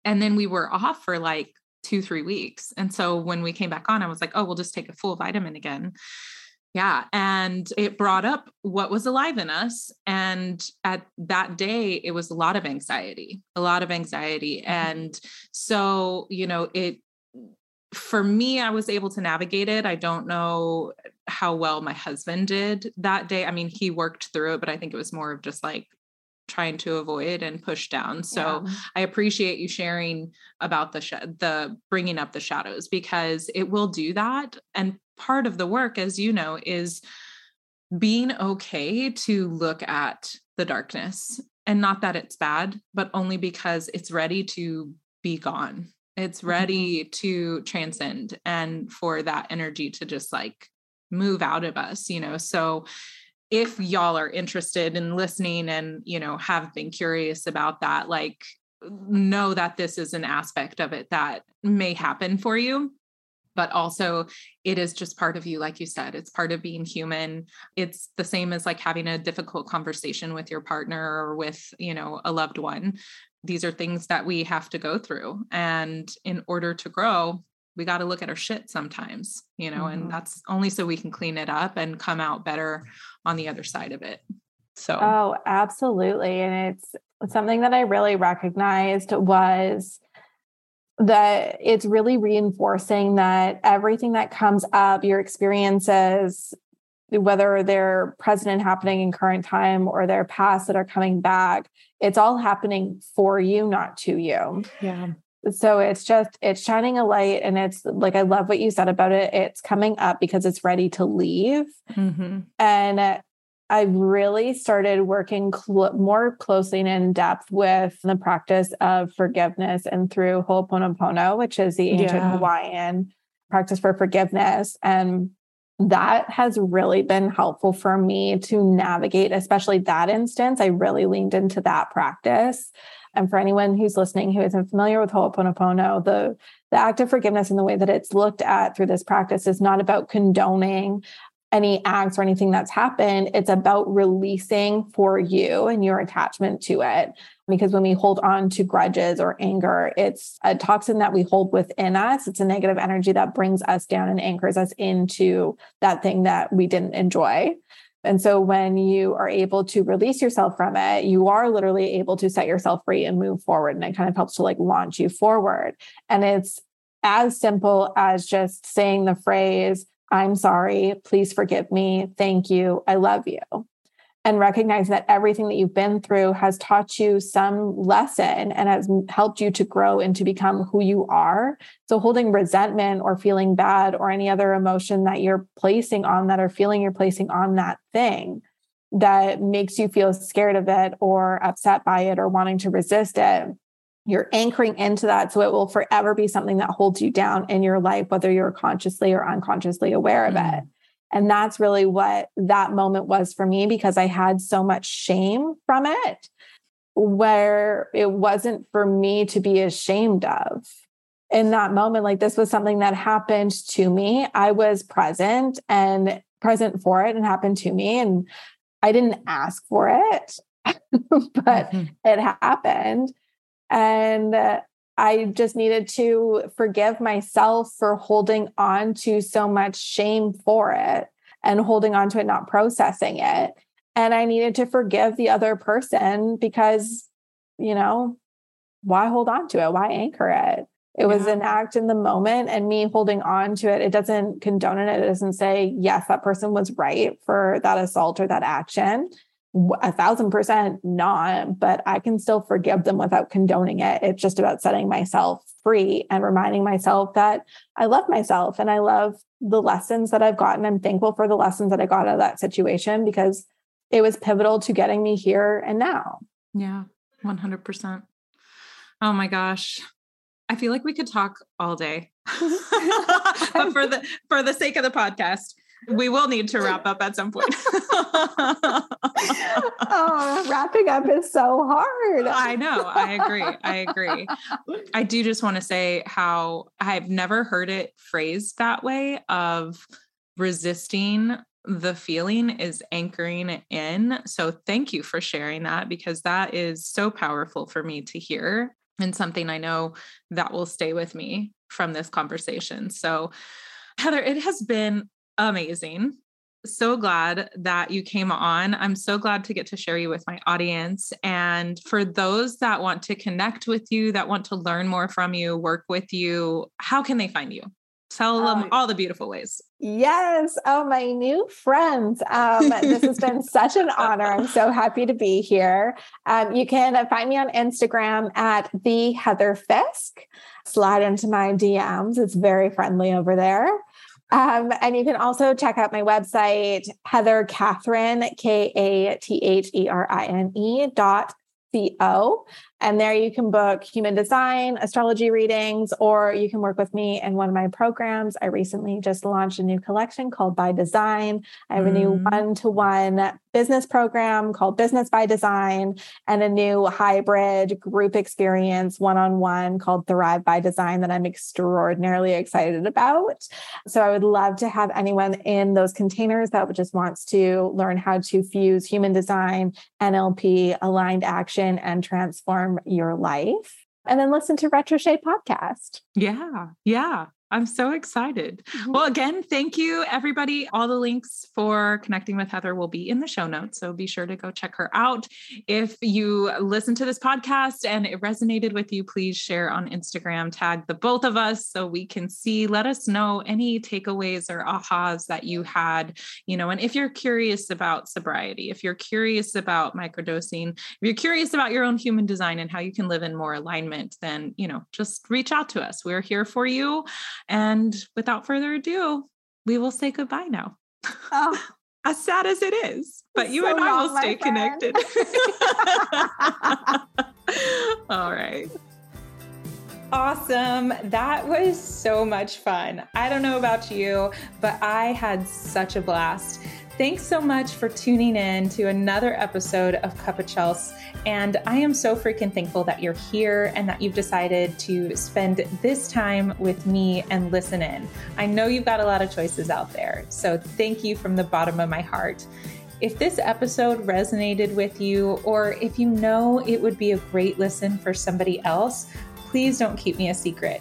And then we were off for like two, three weeks. And so when we came back on, I was like, oh, we'll just take a full vitamin again. Yeah. And it brought up what was alive in us. And at that day, it was a lot of anxiety, a lot of anxiety. Mm-hmm. And so, you know, it, for me, I was able to navigate it. I don't know how well my husband did that day. I mean, he worked through it, but I think it was more of just like trying to avoid and push down. So yeah. I appreciate you sharing about the sh- the bringing up the shadows because it will do that and part of the work, as you know, is being okay to look at the darkness and not that it's bad, but only because it's ready to be gone. It's mm-hmm. ready to transcend and for that energy to just like move out of us, you know. So if y'all are interested in listening and, you know, have been curious about that, like know that this is an aspect of it that may happen for you but also it is just part of you like you said it's part of being human it's the same as like having a difficult conversation with your partner or with you know a loved one these are things that we have to go through and in order to grow we got to look at our shit sometimes you know mm-hmm. and that's only so we can clean it up and come out better on the other side of it so oh absolutely and it's something that i really recognized was that it's really reinforcing that everything that comes up, your experiences, whether they're present and happening in current time or they're past that are coming back, it's all happening for you, not to you. Yeah. So it's just, it's shining a light. And it's like, I love what you said about it. It's coming up because it's ready to leave. Mm-hmm. And I really started working cl- more closely and in depth with the practice of forgiveness and through Ho'oponopono, which is the ancient yeah. Hawaiian practice for forgiveness. And that has really been helpful for me to navigate, especially that instance. I really leaned into that practice. And for anyone who's listening who isn't familiar with Ho'oponopono, the, the act of forgiveness and the way that it's looked at through this practice is not about condoning any acts or anything that's happened. It's about releasing for you and your attachment to it. Because when we hold on to grudges or anger, it's a toxin that we hold within us. It's a negative energy that brings us down and anchors us into that thing that we didn't enjoy. And so when you are able to release yourself from it, you are literally able to set yourself free and move forward. And it kind of helps to like launch you forward. And it's as simple as just saying the phrase, I'm sorry. Please forgive me. Thank you. I love you. And recognize that everything that you've been through has taught you some lesson and has helped you to grow and to become who you are. So, holding resentment or feeling bad or any other emotion that you're placing on that or feeling you're placing on that thing that makes you feel scared of it or upset by it or wanting to resist it you're anchoring into that. So it will forever be something that holds you down in your life whether you're consciously or unconsciously aware of mm. it and that's really what that moment was for me because i had so much shame from it where it wasn't for me to be ashamed of. In that moment like this was something that happened to me. I was present and present for it and happened to me and i didn't ask for it but mm-hmm. it happened and uh, I just needed to forgive myself for holding on to so much shame for it and holding on to it, not processing it. And I needed to forgive the other person because, you know, why hold on to it? Why anchor it? It was an act in the moment, and me holding on to it, it doesn't condone it. It doesn't say, yes, that person was right for that assault or that action. A thousand percent not, but I can still forgive them without condoning it. It's just about setting myself free and reminding myself that I love myself and I love the lessons that I've gotten. I'm thankful for the lessons that I got out of that situation because it was pivotal to getting me here and now. Yeah, 100%. Oh my gosh. I feel like we could talk all day. Mm-hmm. but for the for the sake of the podcast, we will need to wrap up at some point. oh, wrapping up is so hard. I know. I agree. I agree. I do just want to say how I've never heard it phrased that way of resisting the feeling is anchoring in. So thank you for sharing that because that is so powerful for me to hear and something I know that will stay with me from this conversation. So Heather, it has been amazing. So glad that you came on. I'm so glad to get to share you with my audience. And for those that want to connect with you, that want to learn more from you, work with you, how can they find you? Tell them oh, all the beautiful ways. Yes. Oh, my new friends. Um, this has been such an honor. I'm so happy to be here. Um, you can find me on Instagram at the Heather Fisk. Slide into my DMs. It's very friendly over there. Um, and you can also check out my website, Heather Katherine, K A T H E R I N E dot C O. And there you can book human design, astrology readings, or you can work with me in one of my programs. I recently just launched a new collection called By Design. I have mm. a new one to one business program called Business by Design and a new hybrid group experience one on one called Thrive by Design that I'm extraordinarily excited about. So I would love to have anyone in those containers that just wants to learn how to fuse human design, NLP, aligned action, and transform your life and then listen to Retroshade podcast. Yeah. Yeah. I'm so excited. Mm-hmm. Well, again, thank you, everybody. All the links for connecting with Heather will be in the show notes. So be sure to go check her out. If you listen to this podcast and it resonated with you, please share on Instagram, tag the both of us so we can see. Let us know any takeaways or ahas that you had, you know, and if you're curious about sobriety, if you're curious about microdosing, if you're curious about your own human design and how you can live in more alignment, then, you know, just reach out to us. We're here for you. And without further ado, we will say goodbye now. Oh. as sad as it is, but you so and I will stay connected. All right. Awesome. That was so much fun. I don't know about you, but I had such a blast. Thanks so much for tuning in to another episode of Cup of Chels. And I am so freaking thankful that you're here and that you've decided to spend this time with me and listen in. I know you've got a lot of choices out there. So thank you from the bottom of my heart. If this episode resonated with you, or if you know it would be a great listen for somebody else, please don't keep me a secret.